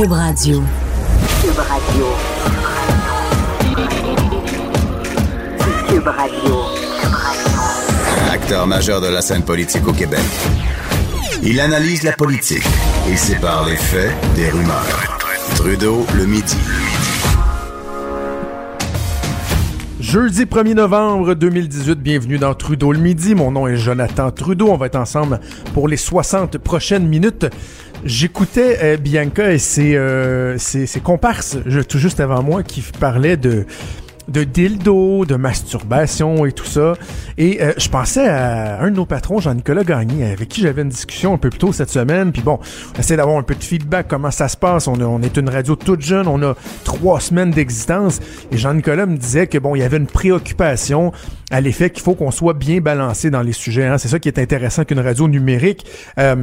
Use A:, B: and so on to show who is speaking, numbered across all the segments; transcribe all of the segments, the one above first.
A: Cube Radio.
B: Cube Radio. Cube Radio.
C: Acteur majeur de la scène politique au Québec. Il analyse la politique et sépare les faits des rumeurs. Trudeau le midi.
D: Jeudi 1er novembre 2018, bienvenue dans Trudeau le midi. Mon nom est Jonathan Trudeau. On va être ensemble pour les 60 prochaines minutes. J'écoutais euh, Bianca et ses, euh, ses, ses comparses je, tout juste avant moi qui parlaient de de dildo, de masturbation et tout ça. Et euh, je pensais à un de nos patrons, Jean-Nicolas Gagné, avec qui j'avais une discussion un peu plus tôt cette semaine. Puis bon, on essaie d'avoir un peu de feedback, comment ça se passe. On, on est une radio toute jeune, on a trois semaines d'existence. Et Jean-Nicolas me disait que bon, il y avait une préoccupation à l'effet qu'il faut qu'on soit bien balancé dans les sujets. hein. C'est ça qui est intéressant qu'une radio numérique. Euh,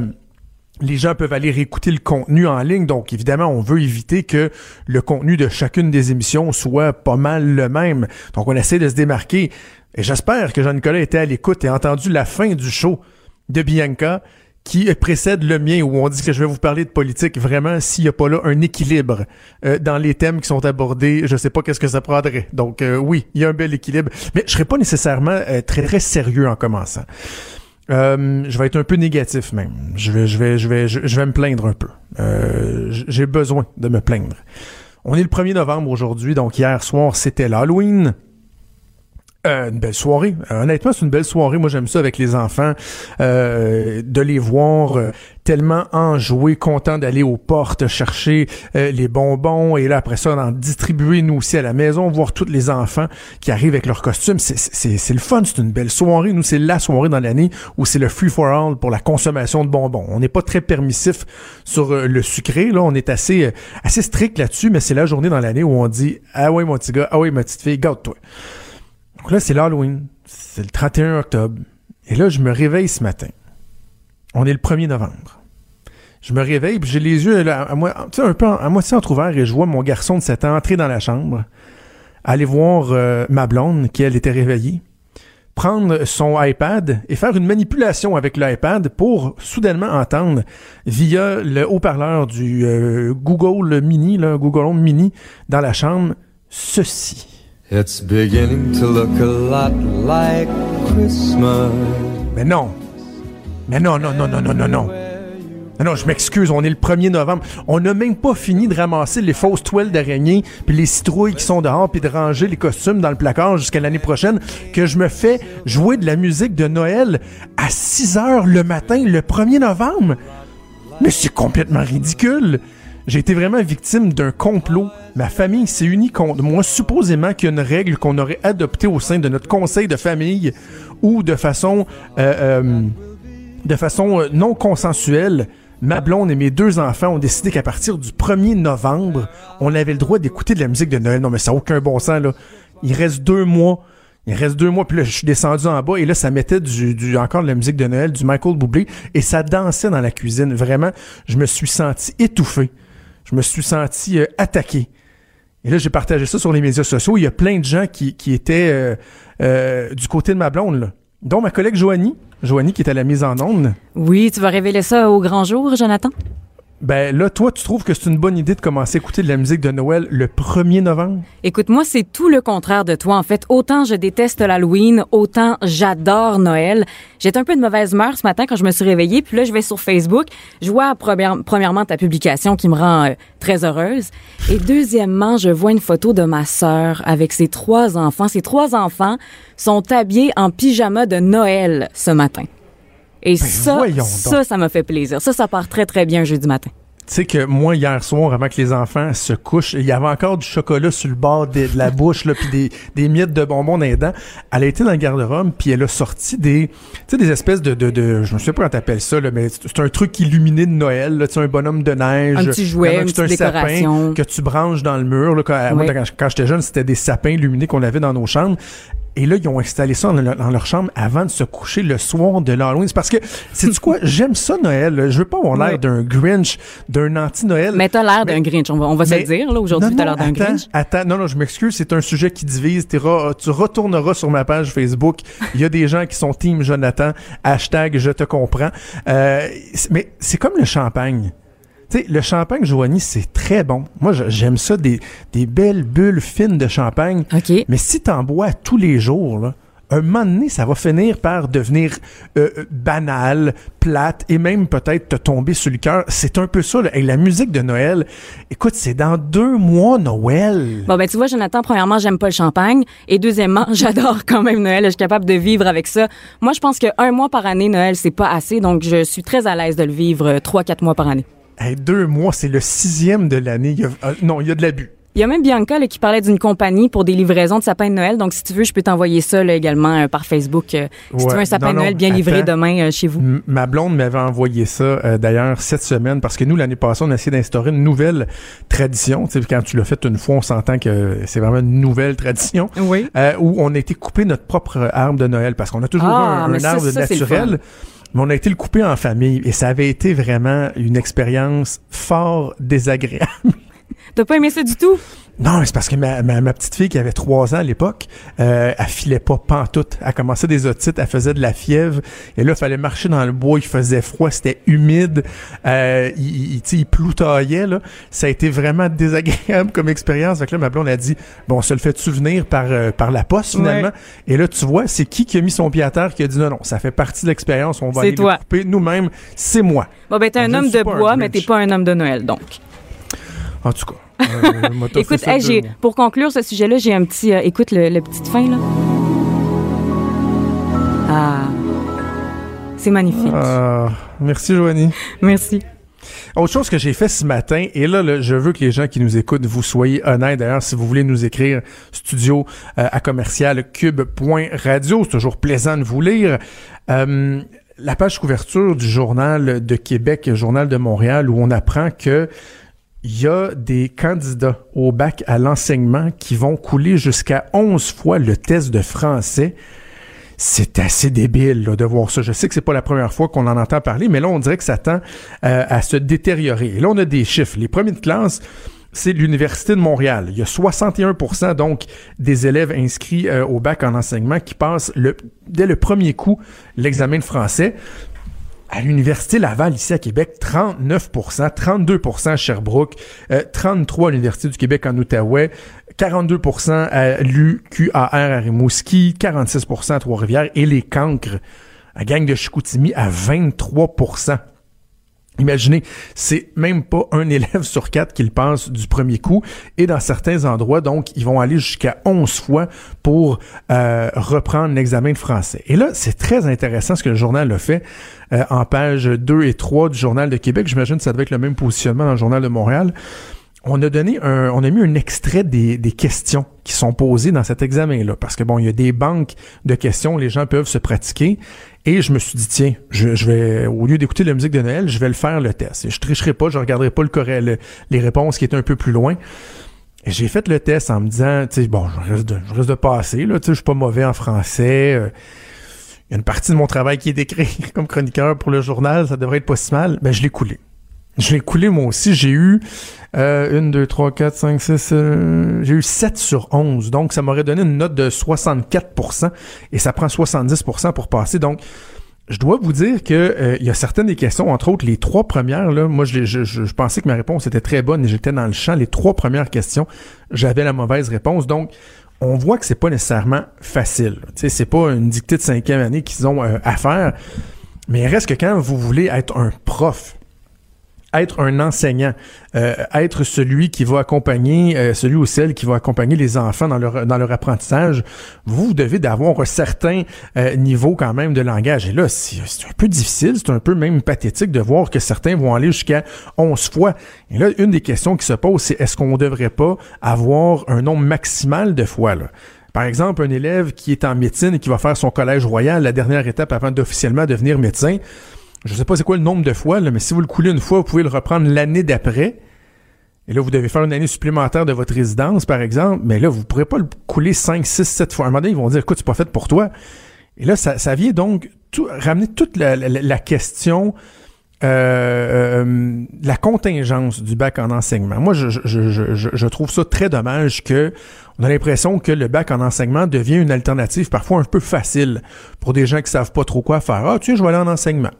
D: les gens peuvent aller réécouter le contenu en ligne. Donc, évidemment, on veut éviter que le contenu de chacune des émissions soit pas mal le même. Donc, on essaie de se démarquer. Et j'espère que Jean-Nicolas était à l'écoute et a entendu la fin du show de Bianca qui précède le mien où on dit que je vais vous parler de politique. Vraiment, s'il n'y a pas là un équilibre euh, dans les thèmes qui sont abordés, je sais pas qu'est-ce que ça prendrait. Donc, euh, oui, il y a un bel équilibre. Mais je serai pas nécessairement euh, très sérieux en commençant. Euh, je vais être un peu négatif même. Je vais, je vais, je vais, je, vais me plaindre un peu. Euh, J'ai besoin de me plaindre. On est le 1er novembre aujourd'hui, donc hier soir c'était l'Halloween. Euh, une belle soirée. Euh, honnêtement, c'est une belle soirée. Moi, j'aime ça avec les enfants, euh, de les voir tellement enjoués, contents d'aller aux portes chercher les bonbons et là après ça, d'en distribuer nous aussi à la maison, voir tous les enfants qui arrivent avec leurs costumes. C'est- le fun, c'est une belle soirée. Nous, c'est la soirée dans l'année où c'est le free for all pour la consommation de bonbons. On n'est pas très permissif sur le sucré. Là, on est assez assez strict là-dessus, mais c'est la journée dans l'année où on dit ah ouais mon petit gars, ah ouais ma petite fille, garde-toi. Donc là, c'est l'Halloween. C'est le 31 octobre. Et là, je me réveille ce matin. On est le 1er novembre. Je me réveille, puis j'ai les yeux à, un peu à moitié entrouverts, et je vois mon garçon de 7 ans entrer dans la chambre, aller voir euh, ma blonde, qui elle était réveillée, prendre son iPad et faire une manipulation avec l'iPad pour soudainement entendre via le haut-parleur du euh, Google Mini, là, Google Home Mini, dans la chambre, ceci.
E: It's beginning to look a lot like Christmas.
D: Mais non. Mais non, non, non, non, non, non, non. Je m'excuse, on est le 1er novembre. On n'a même pas fini de ramasser les fausses toiles d'araignée, puis les citrouilles qui sont dehors, puis de ranger les costumes dans le placard jusqu'à l'année prochaine, que je me fais jouer de la musique de Noël à 6 heures le matin, le 1er novembre. Mais c'est complètement ridicule. J'ai été vraiment victime d'un complot. Ma famille s'est unie contre moi, supposément qu'il y a une règle qu'on aurait adoptée au sein de notre conseil de famille ou de façon, euh, euh, de façon euh, non consensuelle. Ma blonde et mes deux enfants ont décidé qu'à partir du 1er novembre, on avait le droit d'écouter de la musique de Noël. Non, mais ça n'a aucun bon sens, là. Il reste deux mois. Il reste deux mois, puis là, je suis descendu en bas, et là, ça mettait du, du, encore de la musique de Noël, du Michael Bublé, et ça dansait dans la cuisine. Vraiment, je me suis senti étouffé. Je me suis senti euh, attaqué. Et là, j'ai partagé ça sur les médias sociaux. Il y a plein de gens qui, étaient euh, euh, du côté de ma blonde, là. dont ma collègue Joanie. Joanie qui est à la mise en onde.
F: Oui, tu vas révéler ça au grand jour, Jonathan?
D: Ben là, toi, tu trouves que c'est une bonne idée de commencer à écouter de la musique de Noël le 1er novembre?
F: Écoute, moi, c'est tout le contraire de toi. En fait, autant je déteste l'Halloween, autant j'adore Noël. J'étais un peu de mauvaise humeur ce matin quand je me suis réveillée, puis là, je vais sur Facebook. Je vois première- premièrement ta publication qui me rend euh, très heureuse. Et deuxièmement, je vois une photo de ma sœur avec ses trois enfants. Ses trois enfants sont habillés en pyjama de Noël ce matin. Et ça,
D: Ben, donc.
F: ça, ça m'a fait plaisir. Ça, ça part très, très bien jeudi matin.
D: Tu sais que moi, hier soir, avant que les enfants se couchent, il y avait encore du chocolat sur le bord de, de la bouche, là, puis des, des miettes de bonbons dans les dents. Elle a été dans le garde-robe, puis elle a sorti des, tu sais, des espèces de, de, de, je me sais pas comment t'appelles ça, là, mais c'est un truc illuminé de Noël, là, un bonhomme de neige.
F: Un petit jouet,
D: Vraiment,
F: une
D: c'est un sapin que tu branches dans le mur, là. Quand, moi,
F: Oui.
D: quand, quand j'étais jeune, c'était des sapins illuminés qu'on avait dans nos chambres. Et là, ils ont installé ça dans, leur- dans leur chambre avant de se coucher le soir de l'Halloween. C'est parce que, c'est quoi? J'aime ça, Noël. Je veux pas avoir l'air d'un Grinch, d'un anti-Noël.
F: Mais t'as l'air d'un Grinch, on va, on va se le dire, là, aujourd'hui, t'as l'air d'un Grinch.
D: Attends, non, non, je m'excuse, c'est un sujet qui divise. Tu retourneras sur ma page Facebook. Il y a des gens qui sont Team Jonathan, hashtag je te comprends. Euh, mais c'est comme le champagne. Tu sais, le champagne Joanie, c'est très bon. Moi, j'aime ça, des, des belles bulles fines de champagne.
F: OK.
D: Mais si t'en bois tous les jours, là, un moment donné, ça va finir par devenir euh, euh, banal, plate et même peut-être te tomber sur le cœur. C'est un peu ça. Là. Et la musique de Noël, écoute, c'est dans deux mois Noël.
F: Bon, ben, tu vois, Jonathan, premièrement, j'aime pas le champagne. Et deuxièmement, j'adore quand même Noël. Je suis capable de vivre avec ça. Moi, je pense qu'un mois par année, Noël, c'est pas assez. Donc, je suis très à l'aise de le vivre euh, trois, quatre mois par année.
D: Hey, deux mois, c'est le sixième de l'année. Il y a- euh, non, il y a de l'abus.
F: Il y a même Bianca là, qui parlait d'une compagnie pour des livraisons de sapins de Noël. Donc, si tu veux, je peux t'envoyer ça là, également euh, par Facebook. euh, si tu veux un sapin
D: Non,
F: de Noël bien livré demain euh, chez vous.
D: M- Ma blonde m'avait envoyé ça d'ailleurs cette semaine parce que nous l'année passée on a essayé d'instaurer une nouvelle tradition. Tu sais, quand tu l'as fait une fois, on s'entend que c'est vraiment une nouvelle tradition
F: Oui.
D: où on a été couper notre propre arbre de Noël parce qu'on a toujours
F: Ah,
D: un, un arbre
F: ça,
D: naturel. Mais on a été le en famille et ça avait été vraiment une expérience fort désagréable.
F: T'as pas aimé ça du tout?
D: Non, mais c'est parce que ma, ma, ma petite fille qui avait trois ans à l'époque, euh, elle filait pas pantoute. Elle commençait des otites, elle faisait de la fièvre. Et là, il fallait marcher dans le bois, il faisait froid, c'était humide. Euh, il, il, là. Ça a été vraiment désagréable comme expérience. Fait que là, ma blonde a dit, bon, on se le fait souvenir par, euh, par la poste, finalement. Et là, tu vois, c'est qui qui a mis son pied à terre qui a dit, non, non, ça fait partie de l'expérience, on va aller
F: toi.
D: le couper nous-mêmes. C'est moi.
F: Bon, ben, t'es un homme de bois, mais t'es pas un homme de Noël, donc.
D: En tout cas. Euh,
F: Écoute, hey, j'ai, pour conclure ce sujet-là, j'ai un petit. euh, écoute le, le petite fin, là. Ah. C'est magnifique.
D: Ah, merci, Joanie.
F: Merci.
D: Autre chose que j'ai fait ce matin, et là, là, je veux que les gens qui nous écoutent, vous soyez honnêtes. D'ailleurs, si vous voulez nous écrire, studio euh, à commercial cube.radio, c'est toujours plaisant de vous lire. Euh, la page couverture du journal de Québec, journal de Montréal, où on apprend que il y a des candidats au bac à l'enseignement qui vont couler jusqu'à 11 fois le test de français. C'est assez débile de voir ça. Je sais que c'est pas la première fois qu'on en entend parler, mais là, on dirait que ça tend euh, à se détériorer. Et là, on a des chiffres. Les premiers de classe, c'est l'Université de Montréal. Il y a 61% donc des élèves inscrits euh, au bac en enseignement qui passent dès le premier coup l'examen de français. À l'Université Laval, ici à Québec, 39% 32% à Sherbrooke, euh, 33% à l'Université du Québec en Outaouais, 42% à l'UQAR à Rimouski, 46% à Trois-Rivières et les cancres. À Gang de Chicoutimi à 23 Imaginez, c'est même pas un élève sur quatre qui le passe du premier coup. Et dans certains endroits, donc, ils vont aller jusqu'à 11 fois pour euh, reprendre l'examen de français. Et là, c'est très intéressant ce que le journal a fait euh, en page 2 et 3 du Journal de Québec. J'imagine que ça devait être le même positionnement dans le Journal de Montréal. On a donné un, on a mis un extrait des, des questions qui sont posées dans cet examen-là. Parce que bon, il y a des banques de questions, les gens peuvent se pratiquer. Et je me suis dit, tiens, je, vais, au lieu d'écouter la musique de Noël, je vais le faire le test. Je tricherai pas, je regarderai pas le, les réponses qui étaient un peu plus loin. Et j'ai fait le test en me disant, bon, je risque de, passer, là, tu sais, suis pas mauvais en français. euh, il y a une partie de mon travail qui est d'écrire comme chroniqueur pour le journal, ça devrait être pas si mal. Ben, je l'ai coulé. Je l'ai coulé moi aussi. J'ai eu euh, une, deux, trois, quatre, cinq, six. euh, j'ai eu 7 sur 11. Donc, ça m'aurait donné une note de 64% et ça prend 70% pour passer. Donc, je dois vous dire que euh, il y a certaines des questions, entre autres les trois premières, là, moi je, je, je, pensais que ma réponse était très bonne et j'étais dans le champ. Les trois premières questions, j'avais la mauvaise réponse. Donc, on voit que c'est pas nécessairement facile. Tu c'est pas une dictée de cinquième année qu'ils ont euh, à faire. Mais il reste que quand vous voulez être un prof, être un enseignant, euh, être celui qui va accompagner, euh, celui ou celle qui va accompagner les enfants dans leur, dans leur apprentissage, vous devez d'avoir un certain euh, niveau quand même de langage. Et là, c'est un peu difficile, c'est un peu même pathétique de voir que certains vont aller jusqu'à 11 fois. Et là, une des questions qui se pose, c'est est-ce qu'on ne devrait pas avoir un nombre maximal de fois? Là? Par exemple, un élève qui est en médecine et qui va faire son collège royal, la dernière étape avant d'officiellement devenir médecin, je sais pas c'est quoi le nombre de fois, là, mais si vous le coulez une fois, vous pouvez le reprendre l'année d'après. Et là, vous devez faire une année supplémentaire de votre résidence, par exemple. Mais là, vous pourrez pas le couler 5, 6, 7 fois. À un moment donné, ils vont dire, écoute, c'est pas fait pour toi. Et là, ça, ça vient donc tout, ramener toute la, la- la question, euh, euh, la contingence du bac en enseignement. Moi, je, je, je, je, je trouve ça très dommage que on a l'impression que le bac en enseignement devient une alternative parfois un peu facile pour des gens qui savent pas trop quoi faire. Ah, tu sais, je vais aller en enseignement.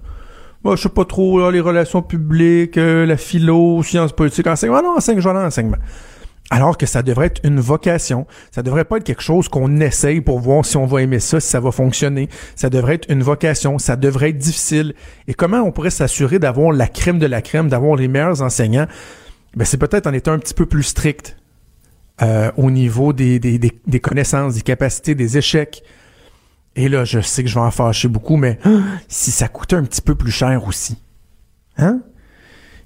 D: Moi, je sais pas trop, les relations publiques, euh, la philo, sciences politiques, enseignement. Non, enseignement, je enseignement. Alors que ça devrait être une vocation. Ça devrait pas être quelque chose qu'on essaye pour voir si on va aimer ça, si ça va fonctionner. Ça devrait être une vocation. Ça devrait être difficile. Et comment on pourrait s'assurer d'avoir la crème de la crème, d'avoir les meilleurs enseignants? Ben, c'est peut-être en étant un petit peu plus strict euh, au niveau des connaissances, des capacités, des échecs. Et là, je sais que je vais en fâcher beaucoup, mais si ça coûtait un petit peu plus cher aussi. Hein?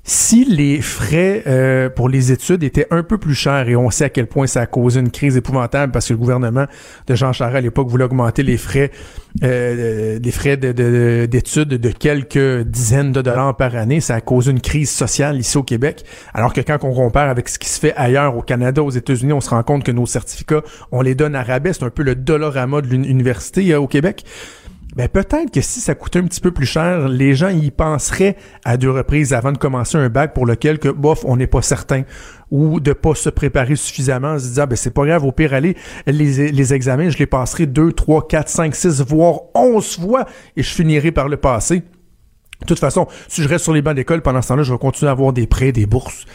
D: Si les frais euh, pour les études étaient un peu plus chers, et on sait à quel point ça a causé une crise épouvantable parce que le gouvernement de Jean Charest à l'époque voulait augmenter les frais euh, des frais de, d'études de, quelques dizaines de dollars par année, ça a causé une crise sociale ici au Québec. Alors que quand on compare avec ce qui se fait ailleurs au Canada, aux États-Unis, on se rend compte que nos certificats, on les donne à rabais. C'est un peu le dollarama de l'université euh, au Québec ben peut-être que si ça coûtait un petit peu plus cher, les gens y penseraient à deux reprises avant de commencer un bac pour lequel que bof, on n'est pas certain ou de pas se préparer suffisamment, se dire ben c'est pas grave, au pire aller les, les examens, je les passerai deux, trois, quatre, cinq, six, voire onze fois et je finirai par le passer. De toute façon, si je reste sur les bancs d'école pendant ce temps-là, je vais continuer à avoir des prêts, des bourses.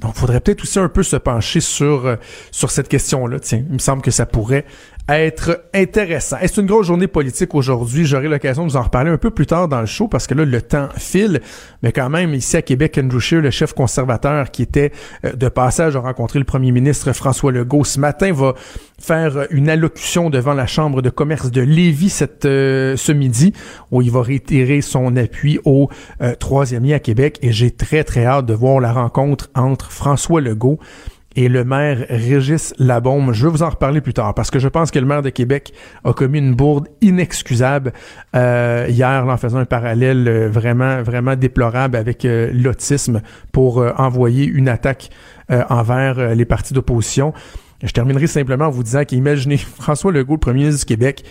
D: Donc, il faudrait peut-être aussi un peu se pencher sur, euh, sur cette question-là. Tiens, il me semble que ça pourrait être intéressant. C'est une grosse journée politique aujourd'hui. J'aurai l'occasion de vous en reparler un peu plus tard dans le show parce que là, le temps file. Mais quand même, ici à Québec, Andrew Scheer, le chef conservateur qui était euh, de passage à rencontrer le premier ministre François Legault ce matin, va faire une allocution devant la Chambre de commerce de Lévis cette, euh, ce midi où il va réitérer son appui au euh, troisième lien à Québec. Et j'ai très, très hâte de voir la rencontre entre François Legault et le maire Régis Labombe. Je vais vous en reparler plus tard parce que je pense que le maire de Québec a commis une bourde inexcusable euh, hier en faisant un parallèle euh, vraiment vraiment déplorable avec euh, l'autisme pour euh, envoyer une attaque envers les partis d'opposition. Je terminerai simplement en vous disant qu'imaginez François Legault, le premier ministre du Québec,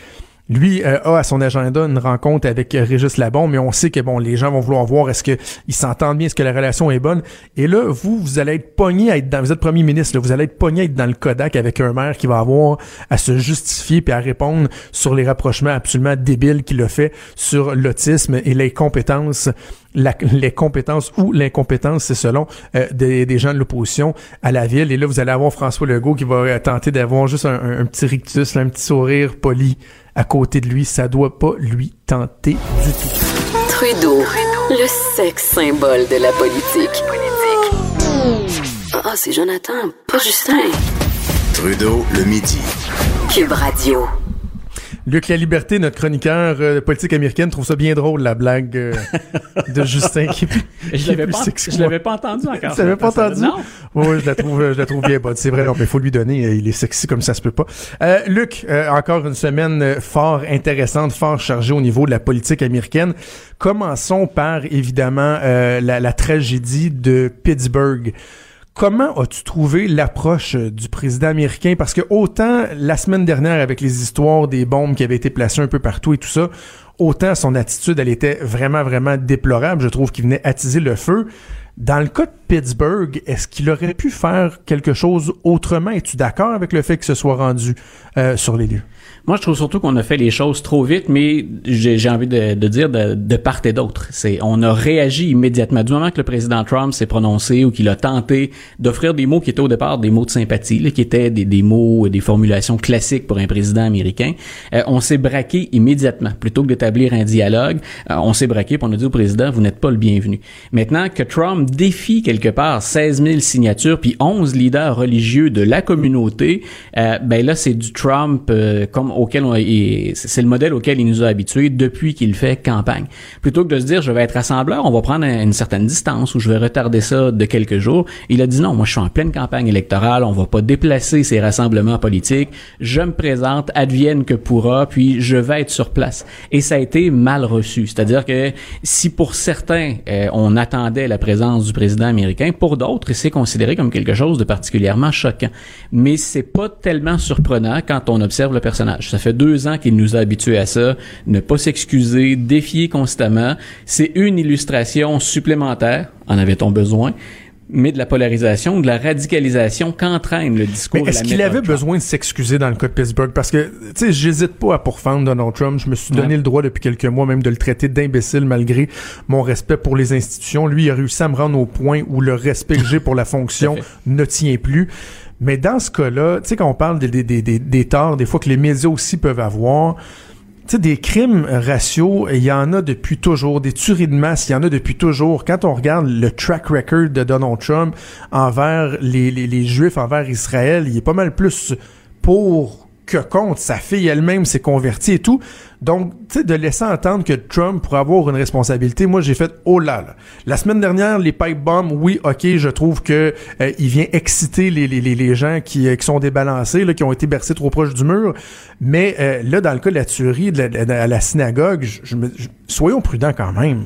D: lui euh, a à son agenda une rencontre avec euh, Régis Labon, mais on sait que bon, les gens vont vouloir voir est-ce qu'ils s'entendent bien, est-ce que la relation est bonne. Et là, vous, vous allez être pogné à être dans, vous êtes premier ministre, vous allez être pogné à être dans le Kodak avec un maire qui va avoir à se justifier puis à répondre sur les rapprochements absolument débiles qu'il a fait sur l'autisme et les compétences les compétences ou l'incompétence, c'est selon euh, des, gens de l'opposition à la ville. Et là, vous allez avoir François Legault qui va tenter d'avoir juste un, petit rictus, un petit sourire poli à côté de lui. Ça doit pas lui tenter du tout.
A: Trudeau, le sexe symbole de la politique. Ah, c'est Jonathan, pas Justin.
C: Trudeau, le midi.
A: Cube Radio.
D: Luc La Liberté, notre chroniqueur euh, de politique américaine, trouve ça bien drôle, la blague euh, de Justin qui
G: Je l'avais pas, je l'avais pas entendu encore.
D: Tu l'avais pas entendu? Non. Oui, je la trouve, je la trouve bien bonne. C'est vrai, non, mais faut lui donner, euh, il est sexy comme ça se peut pas. Luc, encore une semaine fort intéressante, fort chargée au niveau de la politique américaine. Commençons par, évidemment, la, la tragédie de Pittsburgh. Comment as-tu trouvé l'approche euh, du président américain? Parce que autant la semaine dernière, avec les histoires des bombes qui avaient été placées un peu partout et tout ça, autant son attitude, elle était vraiment, vraiment déplorable. Je trouve qu'il venait attiser le feu. Dans le cas de Pittsburgh, est-ce qu'il aurait pu faire quelque chose autrement? Es-tu d'accord avec le fait que ce soit rendu euh, sur les lieux?
G: Moi, je trouve surtout qu'on a fait les choses trop vite, mais j'ai envie de, dire de, part et d'autre. C'est on a réagi immédiatement du moment que le président Trump s'est prononcé ou qu'il a tenté d'offrir des mots qui étaient au départ des mots de sympathie, qui étaient des, des, mots, des formulations classiques pour un président américain. Euh, on s'est braqué immédiatement plutôt que d'établir un dialogue. Euh, on s'est braqué pour on a dit au président vous n'êtes pas le bienvenu. Maintenant que Trump défie quelque part 16 000 signatures puis 11 leaders religieux de la communauté, euh, ben là c'est du Trump comme auquel on c'est le modèle auquel il nous a habitués depuis qu'il fait campagne. Plutôt que de se dire je vais être rassembleur, on va prendre une certaine distance ou je vais retarder ça de quelques jours. Il a dit non, moi je suis en pleine campagne électorale, on va pas déplacer ces rassemblements politiques. Je me présente, advienne que pourra, puis je vais être sur place. Et ça a été mal reçu. C'est-à-dire que si pour certains euh, on attendait la présence du président américain, pour d'autres c'est considéré comme quelque chose de particulièrement choquant. Mais c'est pas tellement surprenant quand on observe le personnage. Ça fait deux ans qu'il nous a habitués à ça, ne pas s'excuser, défier constamment. C'est une illustration supplémentaire, en avait-on besoin, mais de la polarisation, de la radicalisation qu'entraîne le discours.
D: Mais est-ce qu'il avait besoin de s'excuser dans le cas de Pittsburgh? Parce que, tu sais, j'hésite pas à pourfendre Donald Trump. Je me suis donné
G: Ouais.
D: le droit depuis quelques mois même de le traiter d'imbécile malgré mon respect pour les institutions. Lui, il a réussi à me rendre au point où le respect que j'ai pour la fonction ne tient plus. Mais dans ce cas-là, tu sais, quand on parle des, des, des, des, torts, des fois que les médias aussi peuvent avoir, sais, des crimes raciaux, il y en a depuis toujours. Des tueries de masse, il y en a depuis toujours. Quand on regarde le track record de Donald Trump envers les, les, les Juifs, envers Israël, il est pas mal plus pour que contre. Sa fille elle-même s'est convertie et tout. Donc, tu sais, de laisser entendre que Trump pourrait avoir une responsabilité, moi, j'ai fait « Oh là là! » La semaine dernière, les pipe bombs, oui, OK, je trouve que euh, il vient exciter les, les, les, gens qui, euh, qui sont débalancés, là, qui ont été bercés trop proche du mur. Mais euh, là, dans le cas de la tuerie à la synagogue, soyons prudents quand même.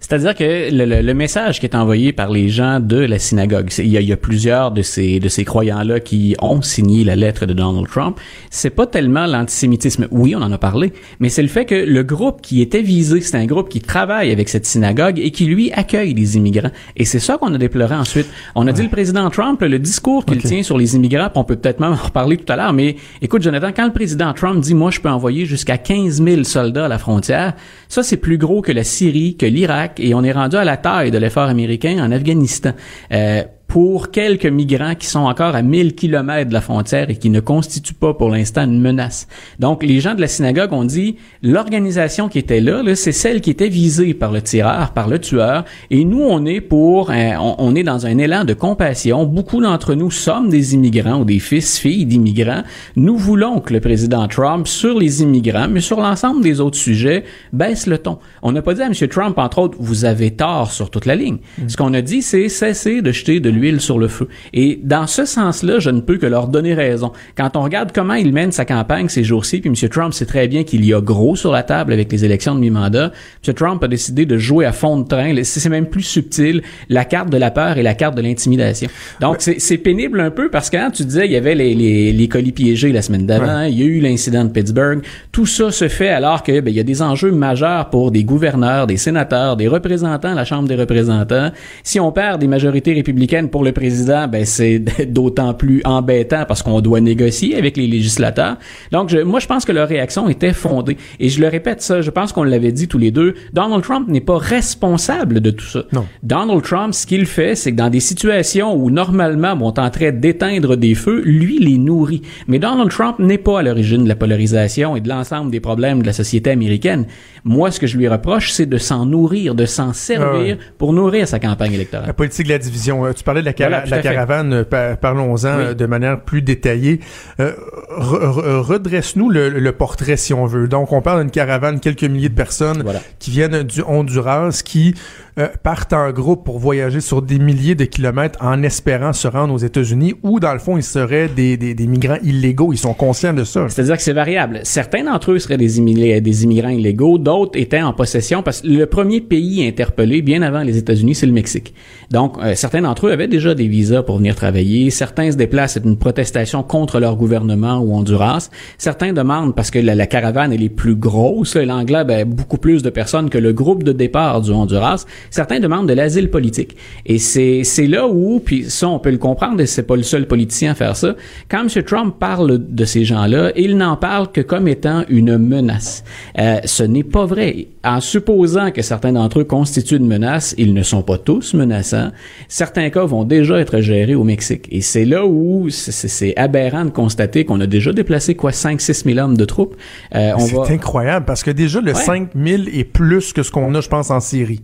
G: C'est-à-dire que le, le- le message qui est envoyé par les gens de la synagogue, il y y a plusieurs de ces de ces croyants-là qui ont signé la lettre de Donald Trump. C'est pas tellement l'antisémitisme. Oui, on en a parlé, mais c'est le fait que le groupe qui était visé, c'est un groupe qui travaille avec cette synagogue et qui lui accueille les immigrants. Et c'est ça qu'on a déploré ensuite. On a dit le président Trump, le discours qu'il tient sur les immigrants, on peut peut-être même en reparler tout à l'heure. Mais écoute, Jonathan, quand le président Trump dit moi je peux envoyer jusqu'à 15 000 soldats à la frontière, ça c'est plus gros que la Syrie, que l'Irak, et on est rendu à la taille de l'effort américain en Afghanistan. Euh, pour quelques migrants qui sont encore à 1000 kilomètres de la frontière et qui ne constituent pas pour l'instant une menace. Donc, les gens de la synagogue ont dit, l'organisation qui était là, là c'est celle qui était visée par le tireur, par le tueur, et nous, on est pour, on, on est dans un élan de compassion. Beaucoup d'entre nous sommes des immigrants ou des fils, filles d'immigrants. Nous voulons que le président Trump, sur les immigrants, mais sur l'ensemble des autres sujets, baisse le ton. On n'a pas dit à M. Trump, entre autres, vous avez tort sur toute la ligne. Ce qu'on a dit, c'est cesser de jeter de l'huile sur le feu. Et dans ce sens-là, je ne peux que leur donner raison. Quand on regarde comment il mène sa campagne ces jours-ci, puis M. Trump sait très bien qu'il y a gros sur la table avec les élections de mi-mandat, M. Trump a décidé de jouer à fond de train. C'est même plus subtil, la carte de la peur et la carte de l'intimidation. Donc, c'est- c'est pénible un peu parce que quand tu disais, il y avait les, les, les colis piégés la semaine d'avant, il y a eu l'incident de Pittsburgh. Tout ça se fait alors que ben, il y a des enjeux majeurs pour des gouverneurs, des sénateurs, des représentants à la Chambre des représentants. Si on perd des majorités républicaines pour le président, ben c'est d'autant plus embêtant parce qu'on doit négocier avec les législateurs. Donc, je- moi, je pense que leur réaction était fondée. Et je le répète ça, je pense qu'on l'avait dit tous les deux, Donald Trump n'est pas responsable de tout ça.
D: Non.
G: Donald Trump, ce qu'il fait, c'est que dans des situations où normalement on tenterait d'éteindre des feux, lui les nourrit. Mais Donald Trump n'est pas à l'origine de la polarisation et de l'ensemble des problèmes de la société américaine. Moi, ce que je lui reproche, c'est de s'en nourrir, de s'en servir
D: Ah ouais.
G: pour nourrir sa campagne électorale.
D: La politique de la division. Euh, tu parlais de la, cara-
G: Voilà,
D: caravane. euh, pa- Parlons-en
G: Oui.
D: euh, de manière plus détaillée. Euh, re- re- Redresse-nous le, le portrait, si on veut. Donc, on parle d'une caravane, quelques milliers de personnes
G: Voilà.
D: qui viennent du Honduras, qui euh, partent en groupe pour voyager sur des milliers de kilomètres en espérant se rendre aux États-Unis, où, dans le fond, ils seraient des, des, migrants illégaux. Ils sont conscients de ça.
G: C'est-à-dire que c'est variable. Certains d'entre eux seraient des, des immigrants illégaux, d'autres étaient en possession parce que le premier pays interpellé, bien avant les États-Unis, c'est le Mexique. Donc, euh, certains d'entre eux avaient déjà des visas pour venir travailler. Certains se déplacent, c'est une protestation contre leur gouvernement ou Honduras. Certains demandent, parce que la, caravane elle est plus grosse, l'anglais ben, beaucoup plus de personnes que le groupe de départ du Honduras. Certains demandent de l'asile politique. Et c'est c'est là où, puis ça on peut le comprendre, et c'est pas le seul politicien à faire ça. Quand M. Trump parle de ces gens-là, il n'en parle que comme étant une menace. Euh, ce n'est pas vrai. En supposant que certains d'entre eux constituent une menace, ils ne sont pas tous menaçants. Certains cas vont déjà être gérés au Mexique. Et c'est là où c'est- aberrant de constater qu'on a déjà déplacé quoi 5-6 000 hommes de troupes. Euh,
D: C'est
G: va...
D: incroyable parce que déjà, le
G: Ouais.
D: 5000 est plus que ce qu'on a, je pense, en Syrie.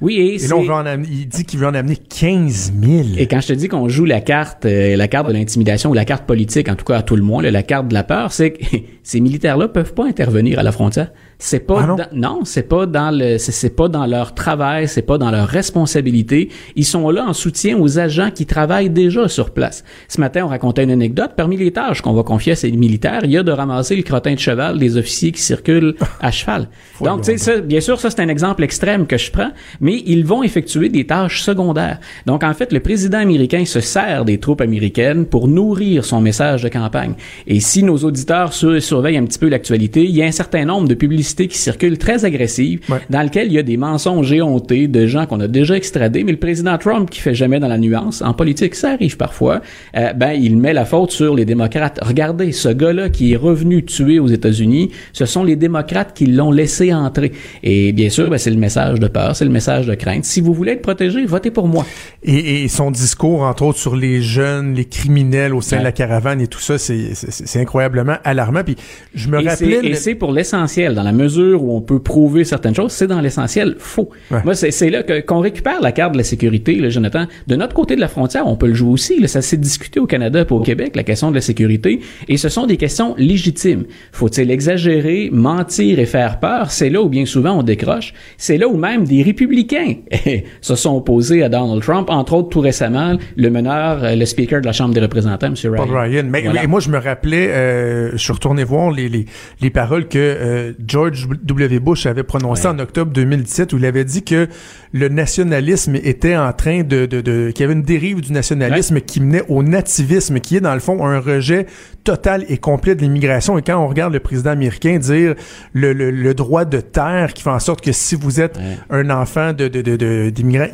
G: Oui, et,
D: Et là, on veut en amener- il dit qu'il veut en amener 15 000.
G: Et quand je te dis qu'on joue la carte, euh, la carte de l'intimidation ou la carte politique, en tout cas à tout le monde, là, la carte de la peur, c'est que ces militaires-là peuvent pas intervenir à la frontière. C'est pas
D: Ah non?
G: dans- non, c'est pas dans le c'est- pas dans leur travail, c'est pas dans leur responsabilité. Ils sont là en soutien aux agents qui travaillent déjà sur place. Ce matin, on racontait une anecdote. Parmi les tâches qu'on va confier à ces militaires, il y a de ramasser le crottin de cheval des officiers qui circulent à cheval. Donc, tu sais, bien sûr, ça c'est un exemple extrême que je prends, mais ils vont effectuer des tâches secondaires. Donc, en fait, le président américain se sert des troupes américaines pour nourrir son message de campagne. Et si nos auditeurs sur- surveillent un petit peu l'actualité, il y a un certain nombre de publicités publicité qui circule très agressive,
D: Ouais.
G: dans lequel il y a des mensonges éhontés de gens qu'on a déjà extradés, mais le président Trump qui fait jamais dans la nuance, en politique ça arrive parfois, euh, ben il met la faute sur les démocrates. Regardez, ce gars-là qui est revenu tuer aux États-Unis, ce sont les démocrates qui l'ont laissé entrer. Et bien sûr, ben, c'est le message de peur, c'est le message de crainte. Si vous voulez être protégé, votez pour moi.
D: Et, et son discours, entre autres, sur les jeunes, les criminels au sein
G: Ouais.
D: de la caravane et tout ça, c'est incroyablement alarmant. Puis je me
G: Et
D: rappelais...
G: Et c'est pour l'essentiel, dans la mesure où on peut prouver certaines choses, c'est dans l'essentiel faux.
D: Ouais.
G: Moi, c'est là que- qu'on récupère la carte de la sécurité, là, Jonathan. De notre côté de la frontière, on peut le jouer aussi. Là, ça s'est discuté au Canada et au Québec, la question de la sécurité. Et ce sont des questions légitimes. Faut-il exagérer, mentir et faire peur? C'est là où bien souvent on décroche. C'est là où même des républicains se sont opposés à Donald Trump, entre autres tout récemment, le meneur, euh, le speaker de la Chambre des représentants, M. Ryan.
D: Paul Ryan. Mais,
G: Voilà.
D: mais moi, je me rappelais, euh, je suis retourné voir les, les, les paroles que euh, George W. Bush avait prononcées
G: Ouais.
D: en octobre 2017, où il avait dit que le nationalisme était en train de... de, de qu'il y avait une dérive du nationalisme qui menait au nativisme, qui est dans le fond un rejet total et complet de l'immigration. Et quand on regarde le président américain dire le, le, le droit de terre qui fait en sorte que si vous êtes
G: Ouais.
D: un enfant de,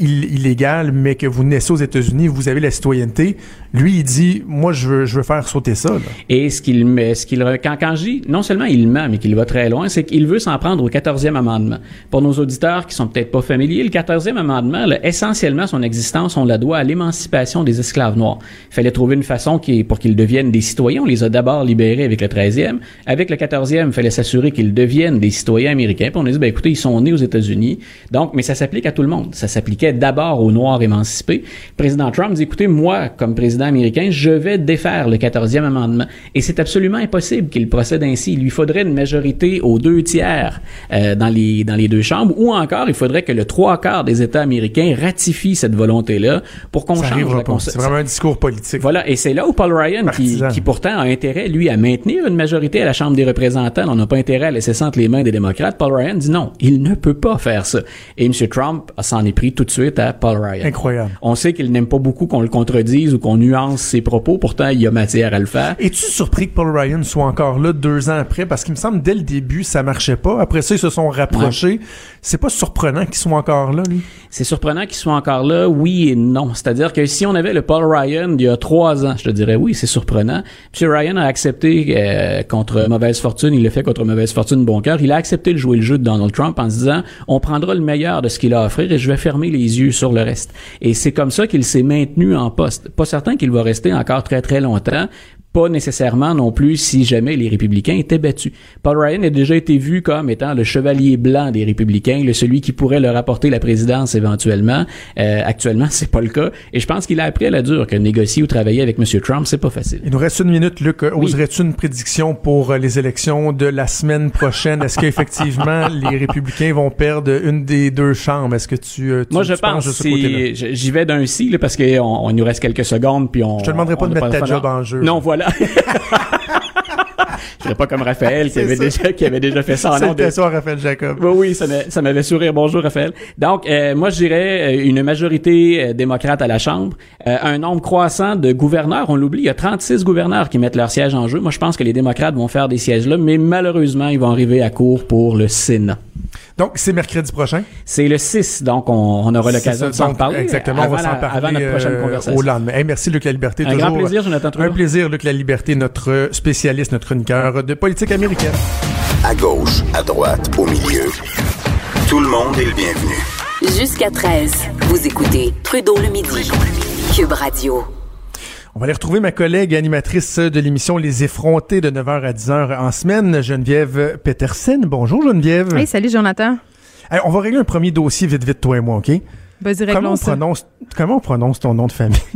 D: ill- illégal, mais que vous naissez aux États-Unis, vous avez la citoyenneté, lui, il dit, moi, je veux, je veux faire sauter ça. là.
G: Et ce qu'il met, ce qu'il quand, quand je dis, non seulement il ment, mais qu'il va très loin, c'est qu'il veut s'en prendre au 14e amendement. Pour nos auditeurs qui sont peut-être pas familiers, le 14e amendement, essentiellement, son existence, on la doit à l'émancipation des esclaves noirs. Il fallait trouver une façon pour qu'ils deviennent des citoyens. On les a d'abord libérés avec le 13e. Avec le 14e, il fallait s'assurer qu'ils deviennent des citoyens américains. Puis on a dit, ben écoutez, ils sont nés aux États-Unis. Donc, mais ça s'applique à tout le monde. Ça s'appliquait d'abord aux Noirs émancipés. Président Trump dit, écoutez, moi, comme président américain, je vais défaire le 14e amendement. Et c'est absolument impossible qu'il procède ainsi. Il lui faudrait une majorité aux deux tiers euh, dans, les, dans les deux chambres, ou encore, il faudrait que le trois quarts des États américains ratifient cette volonté-là pour qu'on change la
D: pas.
G: cons-
D: C'est vraiment un discours politique.
G: voilà, et c'est là où Paul Ryan, qui, qui pourtant a intérêt, lui, à maintenir une majorité à la Chambre des représentants, on n'a pas intérêt à laisser ça entre les mains des démocrates, Paul Ryan dit non, il ne peut pas faire ça. Et M. Trump s'en est pris tout de suite à Paul Ryan.
D: Incroyable.
G: On sait qu'il n'aime pas beaucoup qu'on le contredise ou qu'on nuance ses propos, pourtant il y a matière à le faire.
D: Es-tu surpris que Paul Ryan soit encore là deux ans après? Parce qu'il me semble, dès le début, ça marchait pas. Après ça, ils se sont rapprochés. C'est pas surprenant qu'ils soient encore là, lui.
G: C'est surprenant qu'il soit encore là, oui et non. C'est-à-dire que si on avait le Paul Ryan il y a trois ans, je te dirais oui, c'est surprenant. M. Ryan a accepté euh, contre mauvaise fortune, il l'a fait contre mauvaise fortune, bon cœur. Il a accepté de jouer le jeu de Donald Trump en se disant, on prendra le meilleur de ce qu'il a à offrir et je vais fermer les yeux sur le reste. Et c'est comme ça qu'il s'est maintenu en poste. Pas certain qu'il va rester encore très très longtemps. Pas nécessairement non plus si jamais les républicains étaient battus. Paul Ryan a déjà été vu comme étant le chevalier blanc des républicains, le celui qui pourrait leur apporter la présidence éventuellement. Euh, actuellement, c'est pas le cas. Et je pense qu'il a appris à la dure que négocier ou travailler avec M. Trump, c'est pas facile.
D: Il nous reste une minute, Luc. Oserais-tu une prédiction pour euh, les élections de la semaine prochaine? Est-ce qu'effectivement, les républicains vont perdre une des deux chambres? Est-ce que tu, euh, tu
G: Moi, je
D: tu
G: pense
D: de ce côté-là?
G: si j- j'y vais d'un si là, parce qu'on on nous reste quelques secondes puis on.
D: Je te demanderai pas de mettre ta job en jeu.
G: Non, voilà. Je serais pas comme Raphaël qui avait
D: ça.
G: déjà qui avait déjà fait ça en de
D: C'était ça, Raphaël Jacob.
G: Oui, oui, ça m'a- ça m'avait sourire. Bonjour, Raphaël. Donc, euh, moi, je dirais euh, une majorité euh, démocrate à la Chambre, euh, un nombre croissant de gouverneurs. On l'oublie, il y a 36 gouverneurs qui mettent leur siège en jeu. Moi, je pense que les démocrates vont faire des sièges là, mais malheureusement, ils vont arriver à court pour le Sénat.
D: Donc, c'est mercredi prochain?
G: C'est le 6, donc on, on aura l'occasion de s'en parler.
D: Exactement, on
G: avant
D: va s'en parler
G: Avant notre prochaine
D: euh,
G: conversation.
D: au lendemain. Hey, merci, Luc La Liberté.
G: Un
D: toujours,
G: grand plaisir, Jonathan Trudeau.
D: Un plaisir, Luc La Liberté, notre spécialiste, notre chroniqueur de politique américaine.
C: À gauche, à droite, au milieu. Tout le monde est le bienvenu.
A: Jusqu'à 13, vous écoutez Trudeau le midi. Cube Radio.
D: On va aller retrouver ma collègue animatrice de l'émission Les Effrontés de 9h à 10h en semaine, Geneviève Petersen. Bonjour Geneviève.
H: Hey, salut Jonathan.
D: Hey, on va régler un premier dossier vite vite toi et moi, OK? Comment on, prononce, comment on prononce ton nom de famille?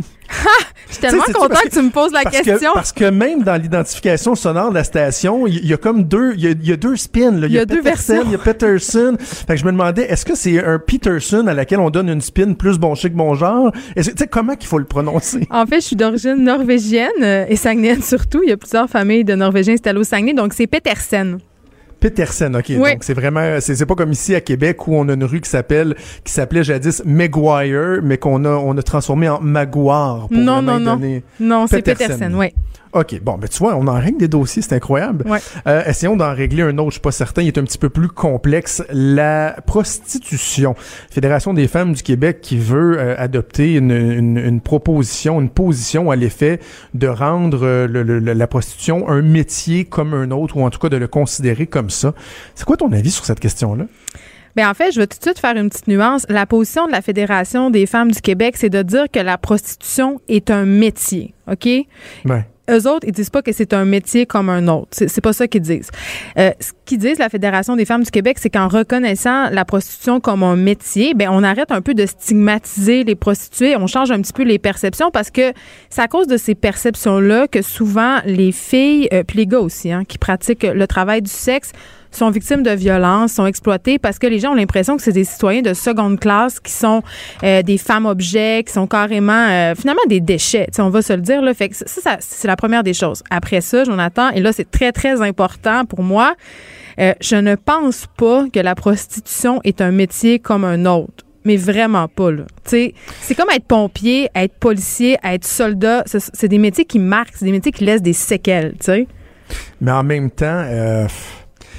H: Je suis tellement content que, tu me poses la
D: parce
H: question.
D: Que, parce que même dans l'identification sonore de la station, il y, y a comme deux, il y a, il y a deux spins.
H: Il y a deux
D: Peterson,
H: versions.
D: Il y a Peterson. fait que je me demandais, est-ce que c'est un Peterson à laquelle on donne une spin plus bon chic, bon genre? Tu sais, comment qu'il faut le prononcer?
H: En fait, je suis d'origine norvégienne euh, et saguenayenne surtout. Il y a plusieurs familles de Norvégiens installés au Saguenay, donc c'est Petersen.
D: Petersen, ok.
H: Oui.
D: Donc c'est vraiment, c'est pas comme ici à Québec où on a une rue qui s'appelle, qui s'appelait jadis Maguire, mais qu'on a, on a transformé en Maguire. Pour
H: Non, non, non. Non, c'est
D: Petersen.
H: Oui.
D: Ok, bon, ben tu vois, on en règle des dossiers, c'est incroyable.
H: Ouais.
D: Euh, essayons d'en régler un autre, je suis pas certain, il est un petit peu plus complexe. La prostitution. Fédération des femmes du Québec qui veut euh, adopter une, une, une proposition, une position à l'effet de rendre euh, le- le- la prostitution un métier comme un autre, ou en tout cas de le considérer comme ça. C'est quoi ton avis sur cette question-là?
H: Ben en fait, je vais tout de suite faire une petite nuance. La position de la Fédération des femmes du Québec, c'est de dire que la prostitution est un métier, OK?
D: Ouais.
H: Eux autres, ils disent pas que c'est un métier comme un autre. C'est pas ça qu'ils disent. Euh, ce qu'ils disent, la Fédération des femmes du Québec, c'est qu'en reconnaissant la prostitution comme un métier, ben on arrête un peu de stigmatiser les prostituées, on change un petit peu les perceptions parce que c'est à cause de ces perceptions-là que souvent les filles, euh, puis les gars aussi, hein, qui pratiquent le travail du sexe, sont victimes de violences, sont exploités parce que les gens ont l'impression que c'est des citoyens de seconde classe qui sont euh, des femmes objets, qui sont carrément euh, finalement des déchets. On va se le dire là. Ça, c'est la première des choses. Après ça, Jonathan, et là c'est très très important pour moi. euh, je ne pense pas que la prostitution est un métier comme un autre. Mais vraiment pas, là. C'est comme être pompier, être policier, être soldat. C'est des métiers qui marquent, c'est des métiers qui laissent des séquelles, tu sais.
D: Mais en même temps, euh,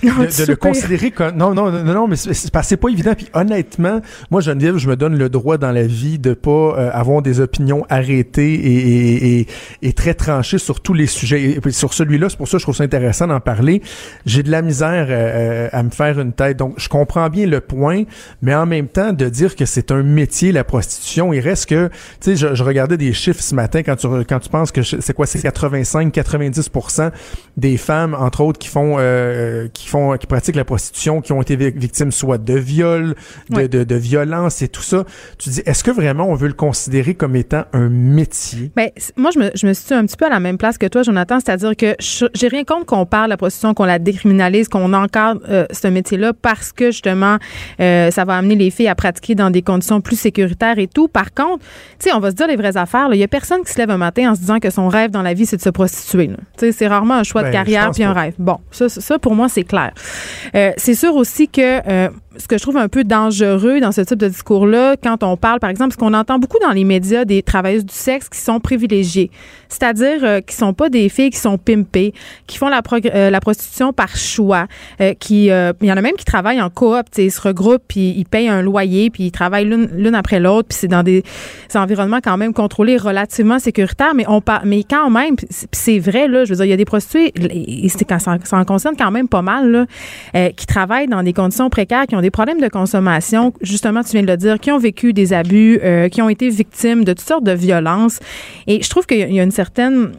H: Non,
D: de, le considérer comme non non non non mais c'est que c'est pas évident. Puis honnêtement moi Geneviève je me donne le droit dans la vie de pas euh, avoir des opinions arrêtées et, et, et, et très tranchées sur tous les sujets. Et, puis sur celui-là c'est pour ça que je trouve ça intéressant d'en parler. J'ai de la misère euh, euh, à me faire une tête. Donc je comprends bien le point mais en même temps de dire que c'est un métier la prostitution il reste que tu sais je, je regardais des chiffres ce matin quand tu quand tu penses que c'est quoi c'est 85 90% des femmes entre autres qui font euh, qui font qui pratiquent la prostitution qui ont été vi- victimes soit de viol de,
H: Ouais.
D: de, de violence et tout ça tu dis est-ce que vraiment on veut le considérer comme étant un métier?
H: Ben, moi, je me, je me situe un petit peu à la même place que toi, Jonathan. C'est-à-dire que j'ai rien contre qu'on parle de la prostitution, qu'on la décriminalise, qu'on encadre euh, ce métier-là parce que, justement, euh, ça va amener les filles à pratiquer dans des conditions plus sécuritaires et tout. Par contre, tu sais, on va se dire les vraies affaires. Il y a personne qui se lève un matin en se disant que son rêve dans la vie, c'est de se prostituer. Tu sais, c'est rarement un choix
D: Ben,
H: de
D: je
H: carrière puis un
D: pas.
H: rêve. Bon, ça, ça pour moi, c'est clair. Euh, c'est sûr aussi que euh, ce que je trouve un peu dangereux dans ce type de discours-là, quand on parle, par exemple, ce qu'on entend beaucoup dans les médias des travailleuses du sexe qui sont privilégiées, c'est-à-dire euh, qui sont pas des filles qui sont pimpées, qui font la, euh, la prostitution par choix, euh, qui, euh, il y en a même qui travaillent en coop, ils se regroupent puis ils payent un loyer puis ils travaillent l'une l'une après l'autre puis c'est dans des, environnements quand même contrôlés, relativement sécuritaires, mais on mais quand même, c'est vrai là, je veux dire, il y a des prostituées, et c'est quand ça, ça en concerne quand même pas mal là, euh, qui travaillent dans des conditions précaires, qui ont des problèmes de consommation, justement, tu viens de le dire, qui ont vécu des abus, euh, qui ont été victimes de toutes sortes de violences. Et je trouve qu'il y a- une certaine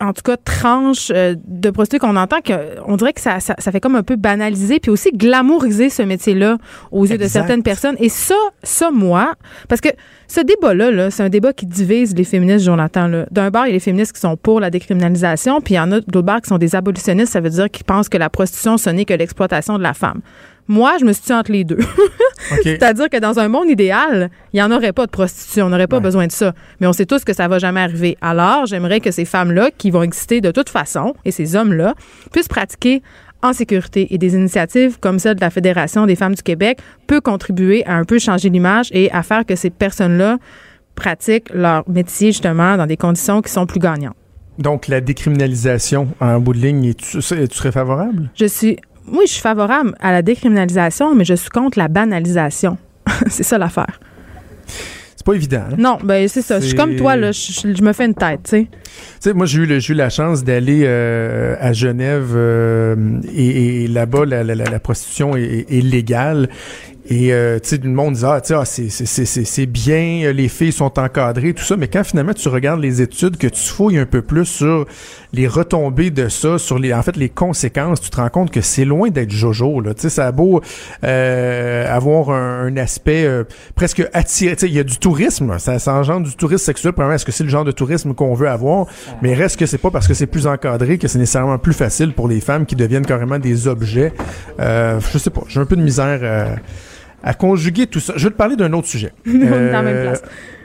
H: en tout cas, tranche euh, de prostituées qu'on entend que on dirait que ça, ça, ça fait comme un peu banaliser puis aussi glamouriser ce métier-là aux yeux de certaines personnes. Et ça, ça, moi, parce que ce débat-là, là, c'est un débat qui divise les féministes, Jonathan. D'un bord, il y a les féministes qui sont pour la décriminalisation, puis il y en a d'autre bord qui sont des abolitionnistes. Ça veut dire qu'ils pensent que la prostitution, ce n'est que l'exploitation de la femme. Moi, je me situe entre les deux. C'est-à-dire que dans un monde idéal, il n'y en aurait pas de prostitution, on n'aurait pas
D: Ouais.
H: besoin de ça. Mais on sait tous que ça va jamais arriver. Alors, j'aimerais que ces femmes-là, qui vont exister de toute façon, et ces hommes-là, puissent pratiquer en sécurité. Et des initiatives comme celle de la Fédération des femmes du Québec peut contribuer à un peu changer l'image et à faire que ces personnes-là pratiquent leur métier justement dans des conditions qui sont plus gagnantes.
D: donc la décriminalisation en bout de ligne tu, tu serais favorable?
H: Je suis, oui, je suis favorable à la décriminalisation, mais je suis contre la banalisation. c'est ça l'affaire.
D: c'est pas évident hein?
H: Non, ben c'est ça. Je suis comme toi, là. Je, me fais une tête, tu sais.
D: Tu sais, moi, j'ai eu, le- j'ai eu la chance d'aller euh, à Genève euh, et, et là-bas, la, la- la- la prostitution est- est légale. Et euh, tu sais, le monde dit ah, ah, c'est- bien, euh, les filles sont encadrées, tout ça. Mais quand finalement tu regardes les études, que tu fouilles un peu plus sur les retombées de ça, sur les, en fait, les conséquences, tu te rends compte que c'est loin d'être jojo. Là, tu sais, ça a beau euh, avoir un, un aspect euh, presque attiré. Tu sais, il y a du tourisme, ça, engendre du tourisme sexuel. Premièrement, est-ce que c'est le genre de tourisme qu'on veut avoir? Mais reste que c'est pas parce que c'est plus encadré que c'est nécessairement plus facile pour les femmes qui deviennent carrément des objets. Euh, je sais pas, j'ai un peu de misère. Euh, à conjuguer tout ça. Je veux te parler d'un autre sujet.
H: On est dans la même place.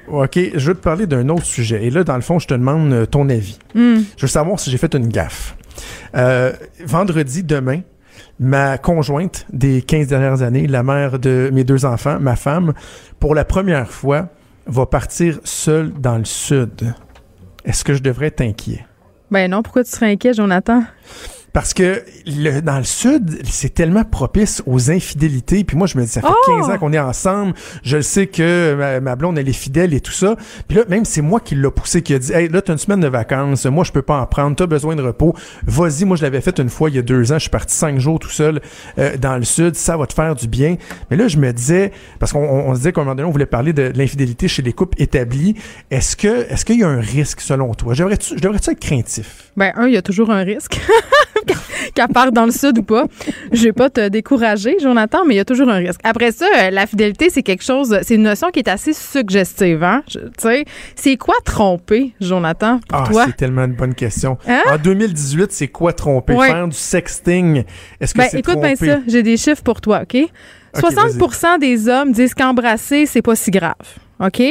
D: OK, je veux te parler d'un autre sujet. Et là, dans le fond, je te demande euh, ton avis.
H: Hmm.
D: Je veux savoir si j'ai fait une gaffe. Euh, vendredi, demain, ma conjointe des 15 dernières années, la mère de mes deux enfants, ma femme, pour la première fois, va partir seule dans le sud. Est-ce que je devrais inquiet?
H: Ben non, pourquoi tu serais inquiet, Jonathan?
D: Parce que le, dans le sud, c'est tellement propice aux infidélités. Puis moi, je me dis, ça fait
H: Oh!
D: 15 ans qu'on est ensemble. Je sais que ma, ma blonde, elle est fidèle et tout ça. Puis là, même c'est moi qui l'a poussé, qui a dit, hey, là, t'as une semaine de vacances. Moi, je peux pas en prendre. T'as besoin de repos. Vas-y. Moi, je l'avais fait une fois il y a deux ans. Je suis parti cinq jours tout seul euh, dans le sud. Ça va te faire du bien. Mais là, je me disais, parce qu'on on, on se disait qu'à un moment donné, on voulait parler de, de l'infidélité chez les couples établis. Est-ce que, est-ce qu'il y a un risque selon toi? Je devrais-tu devrais-tu être craintif?
H: Ben, un, il y a toujours un risque. Qu'elle parte dans le sud ou pas. Je vais pas te décourager, Jonathan, mais il y a toujours un risque. Après ça, euh, la fidélité, c'est quelque chose, c'est une notion qui est assez suggestive, hein? Je- Tu sais, c'est quoi tromper, Jonathan, pour
D: Ah,
H: toi?
D: c'est tellement une bonne question.
H: Hein?
D: En 2018, c'est quoi tromper?
H: Ouais.
D: Faire du sexting. Est-ce que
H: Ben,
D: c'est
H: écoute bien ça, j'ai des chiffres pour toi, OK? 60% des hommes disent qu'embrasser, c'est pas si grave, OK?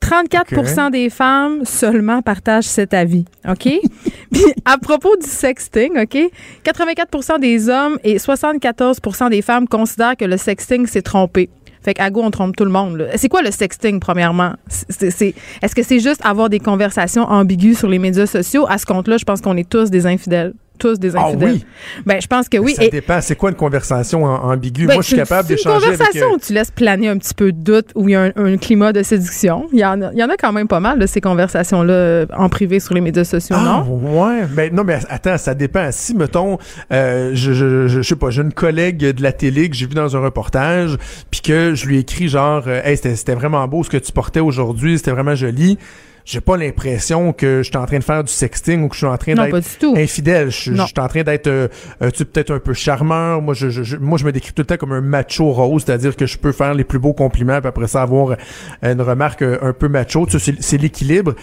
H: 34 des femmes seulement partagent cet avis, OK? Puis à propos du sexting, OK? 84 des hommes et 74 des femmes considèrent que le sexting, c'est tromper. Fait qu'à go, on trompe tout le monde. C'est quoi le sexting, premièrement? Est-ce que c'est juste avoir des conversations ambiguës sur les médias sociaux? À ce compte-là, je pense qu'on est tous des infidèles. Tous des
D: Ah
H: infidèles.
D: oui?
H: Ben, je pense que oui.
D: Ça
H: Et-
D: dépend. C'est quoi une conversation ambiguë?
H: ben,
D: Moi, je suis capable d'échanger
H: une
D: avec...
H: conversation
D: euh,
H: où tu laisses planer un petit peu de doute, où il y a un, un climat de séduction. Il y, en a, il y en a quand même pas mal de ces conversations-là euh, en privé sur les médias sociaux,
D: Ah,
H: non?
D: ouais. Ben, non, mais attends, ça dépend. Si, mettons, euh, je, je, je, je sais pas, j'ai une collègue de la télé que j'ai vu dans un reportage, puis que je lui ai écrit genre, hey, c'était vraiment beau ce que tu portais aujourd'hui, c'était vraiment joli. J'ai pas l'impression que je suis en train de faire du sexting ou que je suis en train d'être infidèle. Je, suis en train d'être, euh, euh, tu peut-être un peu charmeur. Moi, je, je, moi, je me décris tout le temps comme un macho rose, c'est-à-dire que je peux faire les plus beaux compliments, puis après ça avoir une remarque euh, un peu macho. Tu sais, c'est l'équilibre.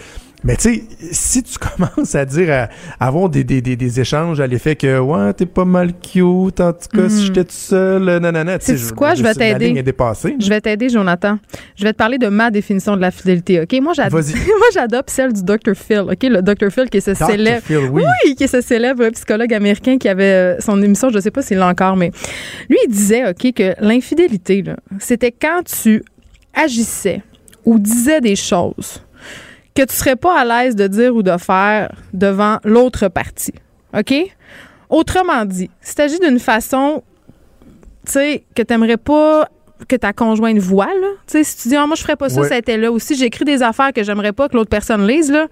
D: Mais tu sais, si tu commences à dire, à, à avoir des, des, des, des échanges à l'effet que, ouais, t'es pas mal cute, en tout cas, si j'étais tout seul, euh, nanana, tu sais,
H: quoi? Je vais
D: La
H: t'aider.
D: ligne est dépassée.
H: Je vais t'aider, Jonathan. Je vais te parler de ma définition de la fidélité, OK? Moi, j'adopte celle du Dr. Phil, OK? Le Dr. Phil qui est ce
D: Dr.
H: célèbre...
D: Phil, oui.
H: Oui, qui est ce célèbre psychologue américain qui avait euh, son émission, je sais pas s'il l'a encore, mais lui, il disait, OK, que l'infidélité, là, c'était quand tu agissais ou disais des choses que tu serais pas à l'aise de dire ou de faire devant l'autre partie. OK? Autrement dit, s'il s'agit d'une façon, tu sais, que t'aimerais pas que ta conjointe voit, là. Tu sais, si tu dis, ah, moi, je ferais pas ça, ça était là. Ou si j'écris des affaires que j'aimerais pas que l'autre personne lise, là,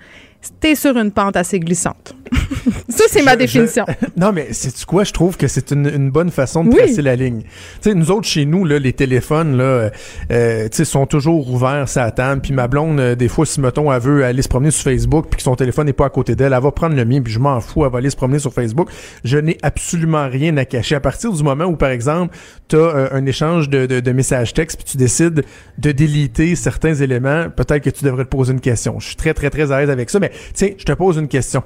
H: t'es sur une pente assez glissante. ça, c'est ma
D: Je-
H: définition.
D: Non, mais c'est quoi? Je trouve que c'est une, une bonne façon de
H: Oui.
D: tracer la ligne. Tu sais, nous autres, chez nous, là, les téléphones, là, euh, euh, sont toujours ouverts, ça attend. Puis ma blonde, euh, des fois, si, mettons, elle veut aller se promener sur Facebook puis que son téléphone n'est pas à côté d'elle, elle va prendre le mien puis je m'en fous, elle va aller se promener sur Facebook. Je n'ai absolument rien à cacher. À partir du moment où, par exemple, tu as un échange de, de, de messages textes puis tu décides de déliter certains éléments, peut-être que tu devrais te poser une question. Je suis très, très, très à l'aise avec ça. Mais tiens, je te pose une question.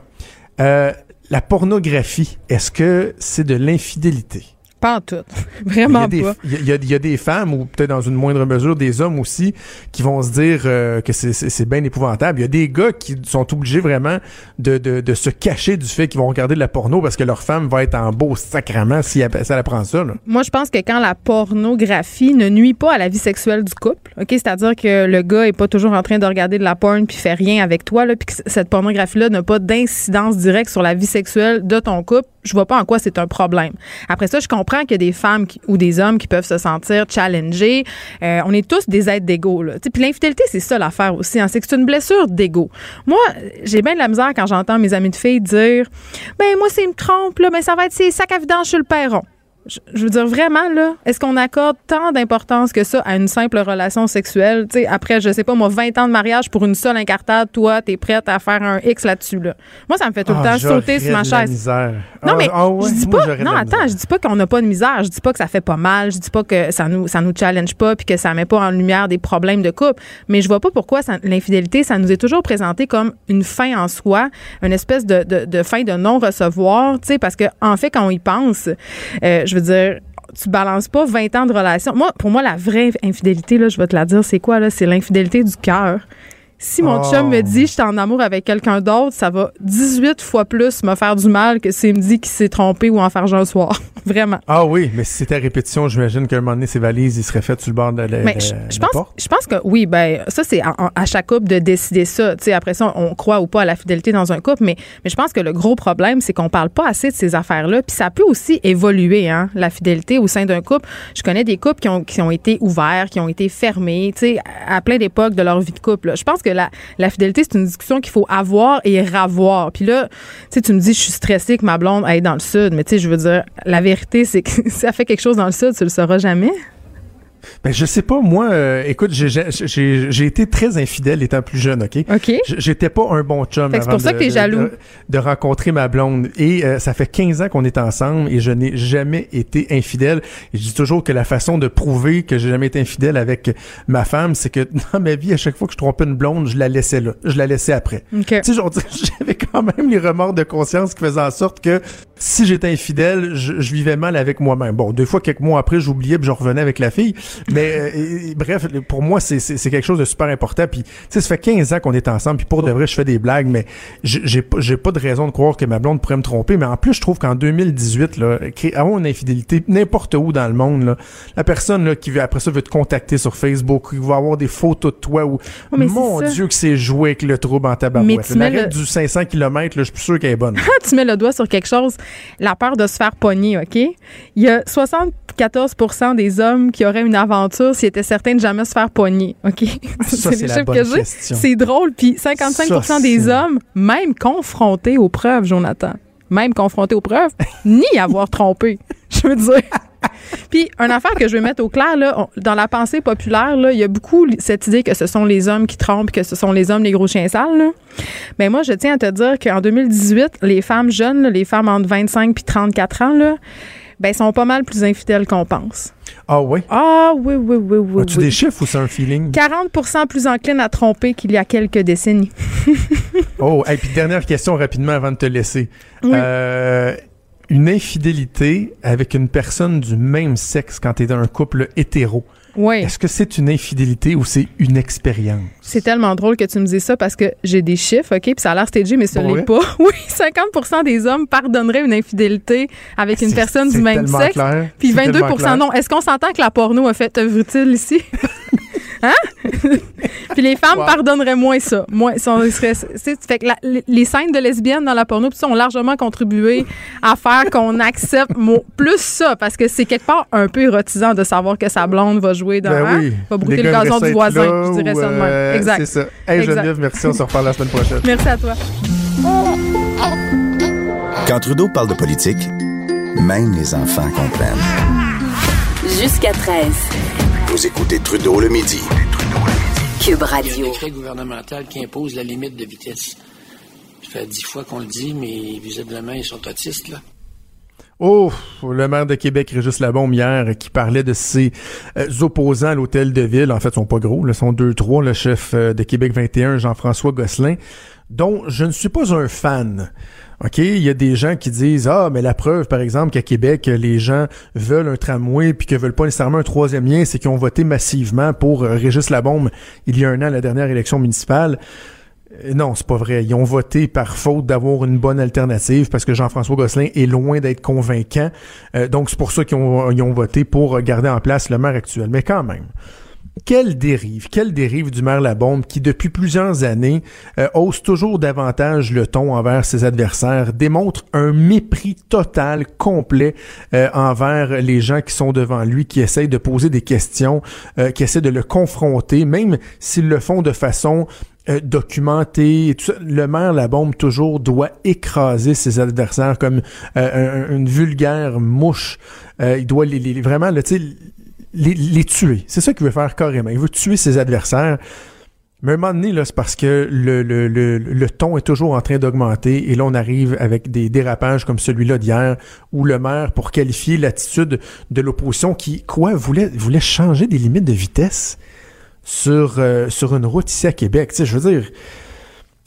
D: Euh, la pornographie, est-ce que c'est de l'infidélité?
H: Pas en tout.
D: Il y,
H: Vraiment
D: des,
H: pas.
D: il, y a, il y a des femmes, ou peut-être dans une moindre mesure des hommes aussi, qui vont se dire euh, que c'est- bien épouvantable. Il y a des gars qui sont obligés vraiment de, de, de se cacher du fait qu'ils vont regarder de la porno parce que leur femme va être en beau sacrement si elle, si elle apprend ça. Là.
H: Moi, je pense que quand la pornographie ne nuit pas à la vie sexuelle du couple, OK, c'est-à-dire que le gars est pas toujours en train de regarder de la porn puis fait rien avec toi, là, puis que cette pornographie-là n'a pas d'incidence directe sur la vie sexuelle de ton couple, je vois pas en quoi c'est un problème. Après ça, je comprends qu'il y a des femmes ou des hommes qui peuvent se sentir challengés. Euh, on est tous des êtres d'ego, Puis l'infidélité, c'est ça l'affaire aussi, hein, c'est que c'est une blessure d'ego. Moi, j'ai bien de la misère quand j'entends mes amis de filles dire, ben moi, c'est me trompe, là, mais ça va être ces sacs à vidange sur le perron. Je, veux dire, vraiment, là, est-ce qu'on accorde tant d'importance que ça à une simple relation sexuelle? Tu sais, après, je sais pas, moi, 20 ans de mariage pour une seule incartade, toi, t'es prête à faire un X là-dessus, là. Moi, ça me fait tout le
D: Ah,
H: temps sauter sur ma
D: la
H: chaise.
D: misère.
H: Non,
D: Ah,
H: mais
D: ah ouais,
H: je dis pas. Non,
D: la
H: attends, je dis pas qu'on n'a pas de misère. Je dis pas que ça fait pas mal. Je dis pas que ça nous, ça nous challenge pas puis que ça met pas en lumière des problèmes de couple. Mais je vois pas pourquoi l'infidélité, ça nous est toujours présenté comme une fin en soi, une espèce de, de, de fin de non-recevoir, tu sais, parce que, en fait, quand on y pense, euh, je veux dire, tu balances pas 20 ans de relation. Moi, pour moi, la vraie infidélité, là, je vais te la dire, c'est quoi, là? C'est l'infidélité du cœur. Si mon
D: Oh.
H: chum me dit je suis en amour avec quelqu'un d'autre, ça va 18 fois plus me faire du mal que s'il me dit qu'il s'est trompé ou en faire un soir. Vraiment.
D: Ah oui, mais si c'était à répétition, j'imagine qu'à un moment donné, ses valises, il serait fait sur le bord de la,
H: Mais je, pense,
D: porte.
H: je pense que oui, ben ça c'est à, à chaque couple de décider ça. Tu sais, après ça, on croit ou pas à la fidélité dans un couple, mais, mais je pense que le gros problème, c'est qu'on parle pas assez de ces affaires-là. Puis ça peut aussi évoluer, hein, la fidélité au sein d'un couple. Je connais des couples qui ont, qui ont été ouverts, qui ont été fermés, tu sais, à, plein d'époques de leur vie de couple. là. Je pense que la, la fidélité, c'est une discussion qu'il faut avoir et ravoir. Puis là, tu me dis, je suis stressée que ma blonde aille dans le sud, mais tu sais, je veux dire, la vérité, c'est que si elle fait quelque chose dans le sud, tu le sauras jamais?
D: Ben, je sais pas, moi, euh, écoute, j'ai- été très infidèle étant plus jeune, OK?
H: OK?
D: J'étais pas un bon chum
H: c'est
D: avant
H: pour ça
D: de-
H: que t'es
D: de-
H: jaloux.
D: De, de rencontrer ma blonde. Et euh, ça fait 15 ans qu'on est ensemble et je n'ai jamais été infidèle. Et je dis toujours que la façon de prouver que j'ai jamais été infidèle avec ma femme, c'est que dans ma vie, à chaque fois que je trompais une blonde, je la laissais là. Je la laissais après.
H: OK.
D: Tu sais, j'avais quand même les remords de conscience qui faisaient en sorte que si j'étais infidèle, je, je vivais mal avec moi-même. Bon, deux fois, quelques mois après, j'oubliais puis je revenais avec la fille. Mais euh, et- et bref, pour moi, c'est- quelque chose de super important. Puis, tu sais, ça fait 15 ans qu'on est ensemble. Puis pour de vrai, je fais des blagues, mais j'ai pas, de raison de croire que ma blonde pourrait me tromper. Mais en plus, je trouve qu'en 2018, là, avoir une infidélité n'importe où dans le monde, là, la personne là, qui veut, après ça veut te contacter sur Facebook, qui va avoir des photos de toi ou
H: Oh,
D: mon. Dieu que c'est joué avec le trouble en
H: Mais
D: tabarouette.
H: tu mets
D: L'arrêt
H: le-
D: du 500 km, là, je suis sûr qu'elle est bonne.
H: Tu mets le doigt sur quelque chose, la peur de se faire pogner, OK? Il y a 74% des hommes qui auraient une aventure s'ils étaient certains de jamais se faire pogner, OK?
D: C'est
H: les chiffres que j'ai. C'est drôle. Puis 55
D: Ça,
H: des hommes, même confrontés aux preuves, Jonathan, même confrontés aux preuves, ni avoir trompé. Je veux dire. Puis, une affaire que je vais mettre au clair, là, on- dans la pensée populaire, là, il y a beaucoup cette idée que ce sont les hommes qui trompent, que ce sont les hommes les gros chiens sales. Là. Mais moi, je tiens à te dire qu'en 2018, les femmes jeunes, là, les femmes entre 25 puis 34 ans, là, ben, sont pas mal plus infidèles qu'on pense.
D: Ah oui?
H: Ah oui, oui, oui, oui.
D: As-tu
H: oui.
D: des chiffres ou c'est un feeling?
H: 40% plus enclines à tromper qu'il y a quelques décennies.
D: Oh, et puis dernière question rapidement avant de te laisser.
H: Oui.
D: Euh, une infidélité avec une personne du même sexe quand tu es dans un couple hétéro,
H: Oui.
D: est-ce que c'est une infidélité ou c'est une expérience?
H: C'est tellement drôle que tu me dises ça parce que j'ai des chiffres, OK? Puis ça a l'air stagé, mais ce
D: vrai?
H: pas. Oui, 50% des hommes pardonneraient une infidélité avec une personne du même sexe.
D: clair.
H: Puis
D: C'est
H: 22
D: tellement clair.
H: non. Est-ce qu'on s'entend que la porno a fait œuvre utile ici? hein? puis les femmes
D: Wow.
H: pardonneraient moins ça. Moins, sont, seraient- c'est- fait que la- les- scènes de lesbiennes dans la porno puis ça, ont largement contribué à faire qu'on accepte mo- plus ça parce que c'est quelque part un peu érotisant de savoir que sa blonde va jouer dans
D: Ben
H: hein?
D: oui.
H: va brouter le gazon du voisin.
D: là
H: je dirais
D: ou,
H: ça de même. exact.
D: C'est ça. Hey
H: Exact.
D: Geneviève, merci. On se reparle la semaine prochaine.
H: Merci à toi.
C: Quand Trudeau parle de politique, même les enfants comprennent.
A: Jusqu'à 13.
C: Vous écoutez Trudeau le midi.
A: Cube Radio.
I: décret gouvernemental qui impose la limite de vitesse. Ça fait dix fois qu'on le dit, mais visiblement, ils sont autistes, là.
D: Oh, le maire de Québec, Régis Labombe, hier, qui parlait de ses euh, opposants à l'hôtel de ville. En fait, ils sont pas gros, ils sont deux, trois. Le chef euh, de Québec 21, Jean-François Gosselin, dont je ne suis pas un fan. OK, il y a des gens qui disent ah mais la preuve par exemple qu'à Québec les gens veulent un tramway puis que veulent pas nécessairement un troisième lien, c'est qu'ils ont voté massivement pour euh, Régis Labombe il y a un an à la dernière élection municipale. Euh, Non, c'est pas vrai. Ils ont voté par faute d'avoir une bonne alternative parce que Jean-François Gosselin est loin d'être convaincant. Euh, donc, c'est pour ça qu'ils ont, ont voté pour garder en place le maire actuel. Mais quand même, quelle dérive, quelle dérive du maire Labombe qui, depuis plusieurs années, euh, hausse toujours davantage le ton envers ses adversaires, démontre un mépris total, complet euh, envers les gens qui sont devant lui, qui essayent de poser des questions, euh, qui essaient de le confronter, même s'ils le font de façon euh, documentée. et tout ça. Le maire Labombe toujours doit écraser ses adversaires comme un- une vulgaire mouche. Il doit les, les- vraiment, là, les, tuer. C'est ça qu'il veut faire carrément. Il veut tuer ses adversaires. Mais à un moment donné, c'est parce que le, ton est toujours en train d'augmenter. Et là, on arrive avec des dérapages comme celui-là d'hier, où le maire, pour qualifier l'attitude de l'opposition qui, quoi, voulait, voulait changer des limites de vitesse sur, euh, une route ici à Québec. Je veux dire,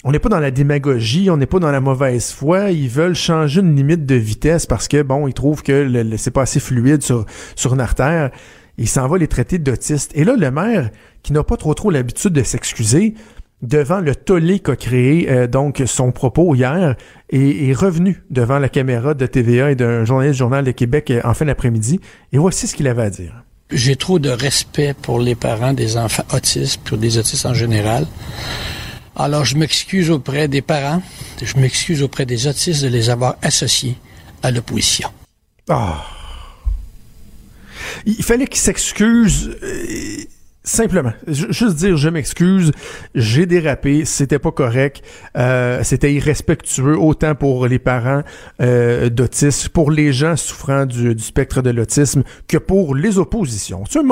D: on n'est pas dans la démagogie, on n'est pas dans la mauvaise foi. Ils veulent changer une limite de vitesse parce que, bon, ils trouvent que c'est pas assez fluide sur, sur une artère. Il s'en va les traiter d'autistes. Et là, le maire, qui n'a pas trop trop l'habitude de s'excuser, devant le tollé qu'a créé euh, donc son propos hier et est revenu devant la caméra de TVA et d'un journaliste du Journal de Québec euh, en fin d'après-midi. Et voici ce qu'il avait à dire.
I: J'ai trop de respect pour les parents des enfants autistes, pour des autistes en général. Alors, je m'excuse auprès des parents, je m'excuse auprès des autistes de les avoir associés à l'opposition.
D: Ah. Il fallait qu'il s'excuse. euh, Simplement, Ju- juste dire je m'excuse, j'ai dérapé, c'était pas correct, euh, c'était irrespectueux autant pour les parents euh, d'autisme, pour les gens souffrant du, spectre de l'autisme que pour les oppositions. Tu un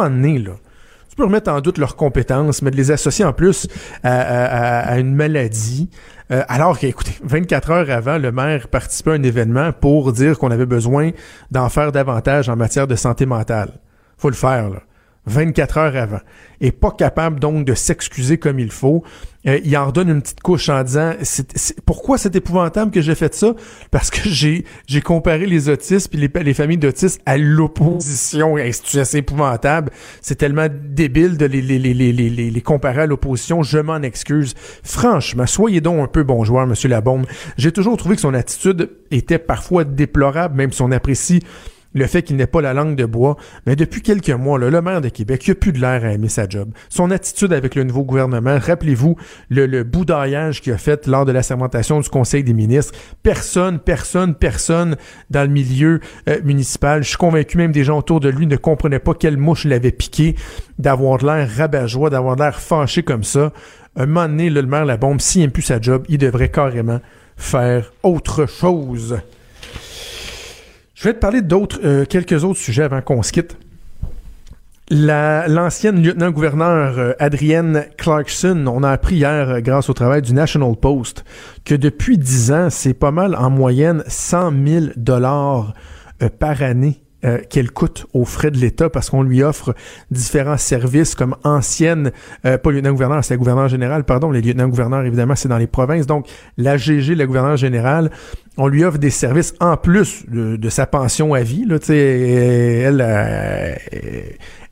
D: tu peux remettre en doute leurs compétences, mais de les associer en plus à une maladie, euh, alors qu'écoutez, 24 heures avant, le maire participait à un événement pour dire qu'on avait besoin d'en faire davantage en matière de santé mentale. Faut le faire, là. 24 heures avant. Et pas capable donc de s'excuser comme il faut. Euh, il en redonne une petite couche en disant c'est, c'est- pourquoi c'est épouvantable que j'ai fait ça? Parce que j'ai j'ai comparé les autistes puis les, les familles d'autistes à l'opposition. C'est épouvantable? C'est tellement débile de les, les, les, les- les comparer à l'opposition. Je m'en excuse. Franchement, soyez donc un peu bon joueur, Monsieur Labombe. J'ai toujours trouvé que son attitude était parfois déplorable, même si on apprécie le fait qu'il n'ait pas la langue de bois. Mais depuis quelques mois, le maire de Québec, il a plus de l'air à aimer sa job. Son attitude avec le nouveau gouvernement, rappelez-vous le, le boudaillage qu'il a fait lors de la sermentation du Conseil des ministres. Personne, personne, personne dans le milieu euh, municipal, je suis convaincu même des gens autour de lui ne comprenaient pas quelle mouche l'avait piqué d'avoir l'air rabat-joie, d'avoir l'air fâché comme ça. Un moment le maire la bombe, s'il n'aime plus sa job, il devrait carrément faire autre chose. Je vais te parler d'autres, euh, quelques autres sujets avant qu'on se quitte. La- L'ancienne lieutenant-gouverneur euh, Adrienne Clarkson, on a appris hier, euh, grâce au travail du National Post, que depuis 10 ans, c'est pas mal en moyenne 100 000 dollars euh, par année euh, qu'elle coûte aux frais de l'État parce qu'on lui offre différents services comme ancienne, euh, pas lieutenant-gouverneur, c'est la gouverneure générale, pardon, les lieutenants-gouverneurs, évidemment, c'est dans les provinces. Donc, la GG, la gouverneure générale, on lui offre des services en plus de, sa pension à vie. Là, elle, euh,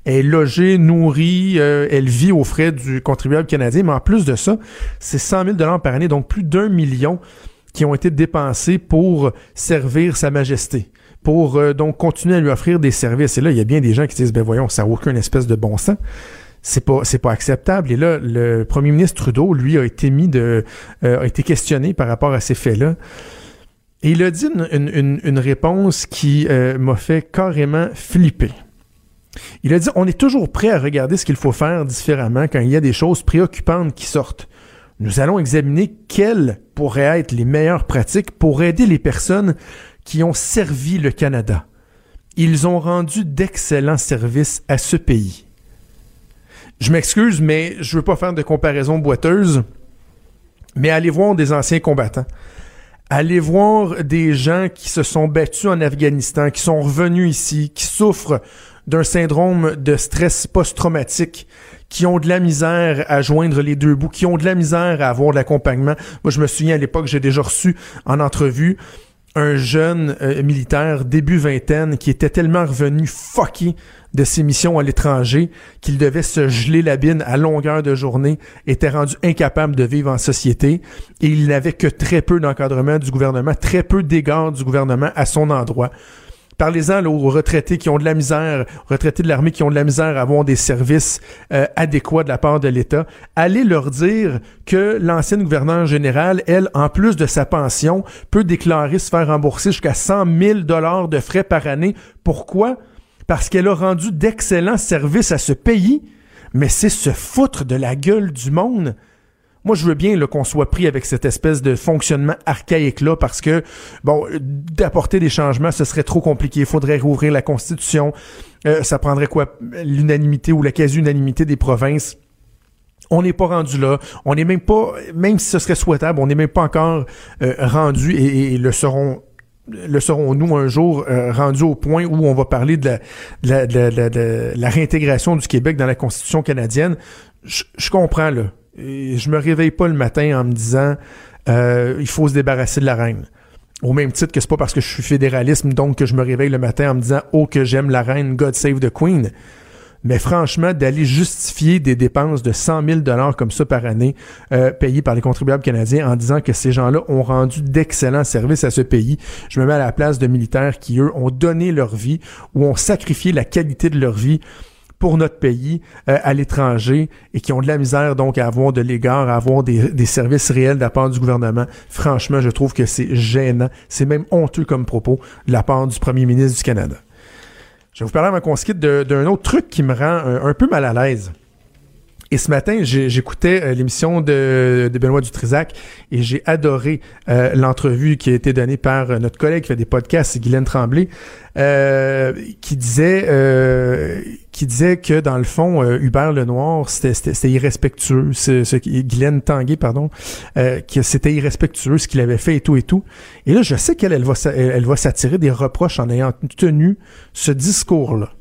D: est logée, nourrie, euh, elle vit aux frais du contribuable canadien, mais en plus de ça, c'est 100 000 dollars par année, donc plus d'un million qui ont été dépensés pour servir Sa Majesté, pour euh, donc continuer à lui offrir des services. Et là, il y a bien des gens qui disent, ben voyons, ça n'a aucun espèce de bon sens. C'est pas, pas acceptable. Et là, le premier ministre Trudeau, lui, a été mis de, euh, questionné par rapport à ces faits-là. Et il a dit une réponse qui euh, m'a fait carrément flipper. Il a dit on est toujours prêt à regarder ce qu'il faut faire différemment quand il y a des choses préoccupantes qui sortent. Nous allons examiner quelles pourraient être les meilleures pratiques pour aider les personnes qui ont servi le Canada. Ils ont rendu d'excellents services à ce pays. Je m'excuse, mais je veux pas faire de comparaison boiteuse, mais allez voir des anciens combattants. Allez voir des gens qui se sont battus en Afghanistan, qui sont revenus ici, qui souffrent d'un syndrome de stress post-traumatique, qui ont de la misère à joindre les deux bouts, qui ont de la misère à avoir de l'accompagnement. Moi, je me souviens à l'époque, j'ai déjà reçu en entrevue un jeune euh, militaire début vingtaine qui était tellement revenu fucké de ses missions à l'étranger qu'il devait se geler la bine à longueur de journée, était rendu incapable de vivre en société et il n'avait que très peu d'encadrement du gouvernement, très peu d'égards du gouvernement à son endroit. Parlez-en aux retraités qui ont de la misère, retraités de l'armée qui ont de la misère à avoir des services euh, adéquats de la part de l'État. Allez leur dire que l'ancienne gouverneure générale, elle, en plus de sa pension, peut déclarer se faire rembourser jusqu'à 100 000 dollars de frais par année. Pourquoi? Parce qu'elle a rendu d'excellents services à ce pays, mais c'est se foutre de la gueule du monde. Moi, je veux bien qu'on soit pris avec cette espèce de fonctionnement archaïque-là parce que, bon, euh, d'apporter des changements, ce serait trop compliqué. Il faudrait rouvrir la Constitution. Euh, ça prendrait quoi? L'unanimité ou la quasi-unanimité des provinces. On n'est pas rendu là. On n'est même pas, même si ce serait souhaitable, on n'est même pas encore euh, rendu et, le seront le serons-nous un jour euh, rendus au point où on va parler de la, de la, de la- de la- réintégration du Québec dans la Constitution canadienne? Je comprends, là. Je me réveille pas le matin en me disant euh, il faut se débarrasser de la reine. Au même titre que c'est pas parce que je suis fédéralisme donc que je me réveille le matin en me disant oh que j'aime la reine, God save the Queen. Mais franchement, d'aller justifier des dépenses de 100 000 dollars comme ça par année, euh, payées par les contribuables canadiens, en disant que ces gens-là ont rendu d'excellents services à ce pays, je me mets à la place de militaires qui, eux, ont donné leur vie ou ont sacrifié la qualité de leur vie pour notre pays euh, à l'étranger et qui ont de la misère donc à avoir de l'égard, à avoir des, services réels de la part du gouvernement. Franchement, je trouve que c'est gênant, c'est même honteux comme propos de la part du premier ministre du Canada. Je vais vous parler avant qu'on se d'un autre truc qui me rend un peu mal à l'aise. Et ce matin, j'écoutais euh, l'émission de, de Benoît Dutrisac et j'ai adoré euh, l'entrevue qui a été donnée par euh, notre collègue qui fait des podcasts, Guylaine Tremblay, euh, qui disait euh, qui disait que dans le fond, Hubert Lenoir, c'était- irrespectueux. Ce, ce, Guylaine Tanguay, pardon, que c'était irrespectueux ce qu'il avait fait et tout et tout. Et là, je sais qu'elle elle va, elle va s'attirer des reproches en ayant tenu ce discours-là.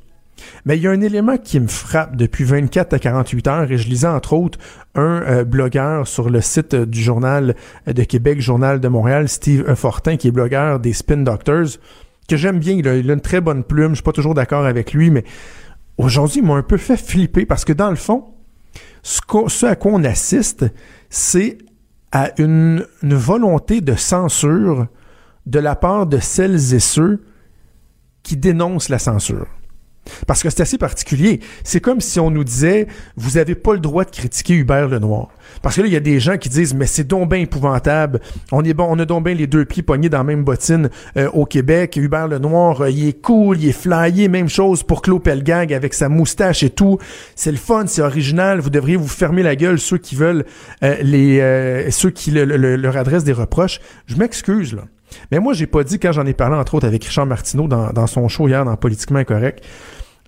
D: Mais il y a un élément qui me frappe depuis 24 à 48 heures et je lisais entre autres un euh, blogueur sur le site du journal de Québec, Journal de Montréal, Steve. Fortin, qui est blogueur des Spin Doctors, que j'aime bien. Il a, une très bonne plume. Je suis pas toujours d'accord avec lui, mais aujourd'hui, il m'a un peu fait flipper parce que dans le fond, ce, à quoi on assiste, c'est à une volonté de censure de la part de celles et ceux qui dénoncent la censure. Parce que c'est assez particulier. C'est comme si on nous disait, vous avez pas le droit de critiquer Hubert Lenoir. Parce que là, il y a des gens qui disent, mais c'est donc épouvantable. On est bon, on a donc bien les deux pieds pognés dans la même bottine euh, au Québec. Hubert Lenoir, euh, il est cool, il est flyé. Même chose pour Claude Pelgag avec sa moustache et tout. C'est le fun, c'est original. Vous devriez vous fermer la gueule ceux qui veulent euh, les, euh, ceux qui le- le- leur adressent des reproches. Je m'excuse là. Mais moi, j'ai pas dit, quand j'en ai parlé, entre autres, avec Richard Martineau dans, son show hier, dans Politiquement Incorrect,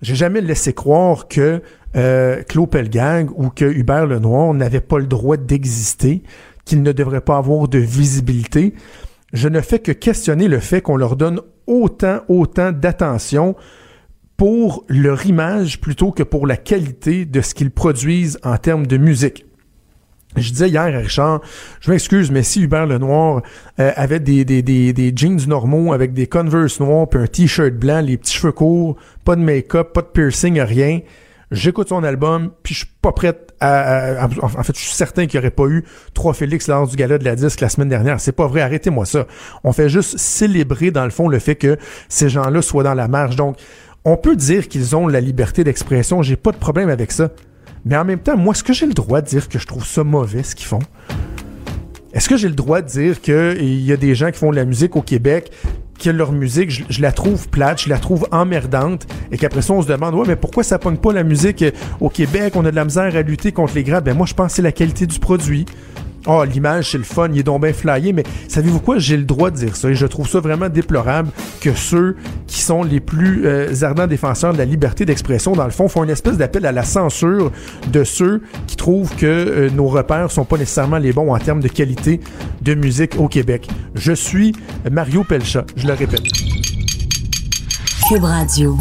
D: j'ai jamais laissé croire que euh, Claude Pelgag ou que Hubert Lenoir n'avait pas le droit d'exister, qu'il ne devrait pas avoir de visibilité. Je ne fais que questionner le fait qu'on leur donne autant, autant d'attention pour leur image plutôt que pour la qualité de ce qu'ils produisent en termes de musique. Je disais hier à Richard, je m'excuse, mais si Hubert Lenoir euh, avait des, jeans normaux avec des Converse noirs puis un t-shirt blanc, les petits cheveux courts, pas de make-up, pas de piercing, rien, j'écoute son album, puis je suis pas prête à, à- à- En fait, je suis certain qu'il n'y aurait pas eu trois Félix lors du gala de la disque la semaine dernière. C'est pas vrai, arrêtez-moi ça. On fait juste célébrer, dans le fond, le fait que ces gens-là soient dans la marge. Donc, on peut dire qu'ils ont la liberté d'expression, j'ai pas de problème avec ça. Mais en même temps, moi, est-ce que j'ai le droit de dire que je trouve ça mauvais ce qu'ils font? Est-ce que j'ai le droit de dire qu'il y a des gens qui font de la musique au Québec, que leur musique, je, la trouve plate, je la trouve emmerdante, et qu'après ça, on se demande, ouais, mais pourquoi ça pogne pas la musique euh, au Québec? On a de la misère à lutter contre les grades. Ben, moi, je pense que c'est la qualité du produit. Oh, l'image, c'est le fun, il est donc bien flyé, mais savez-vous quoi? J'ai le droit de dire ça et je trouve ça vraiment déplorable que ceux qui sont les plus euh, ardents défenseurs de la liberté d'expression, dans le fond, font une espèce d'appel à la censure de ceux qui trouvent que euh, nos repères sont pas nécessairement les bons en termes de qualité de musique au Québec. Je suis Mario Pelcha, je le répète.
A: Cube Radio.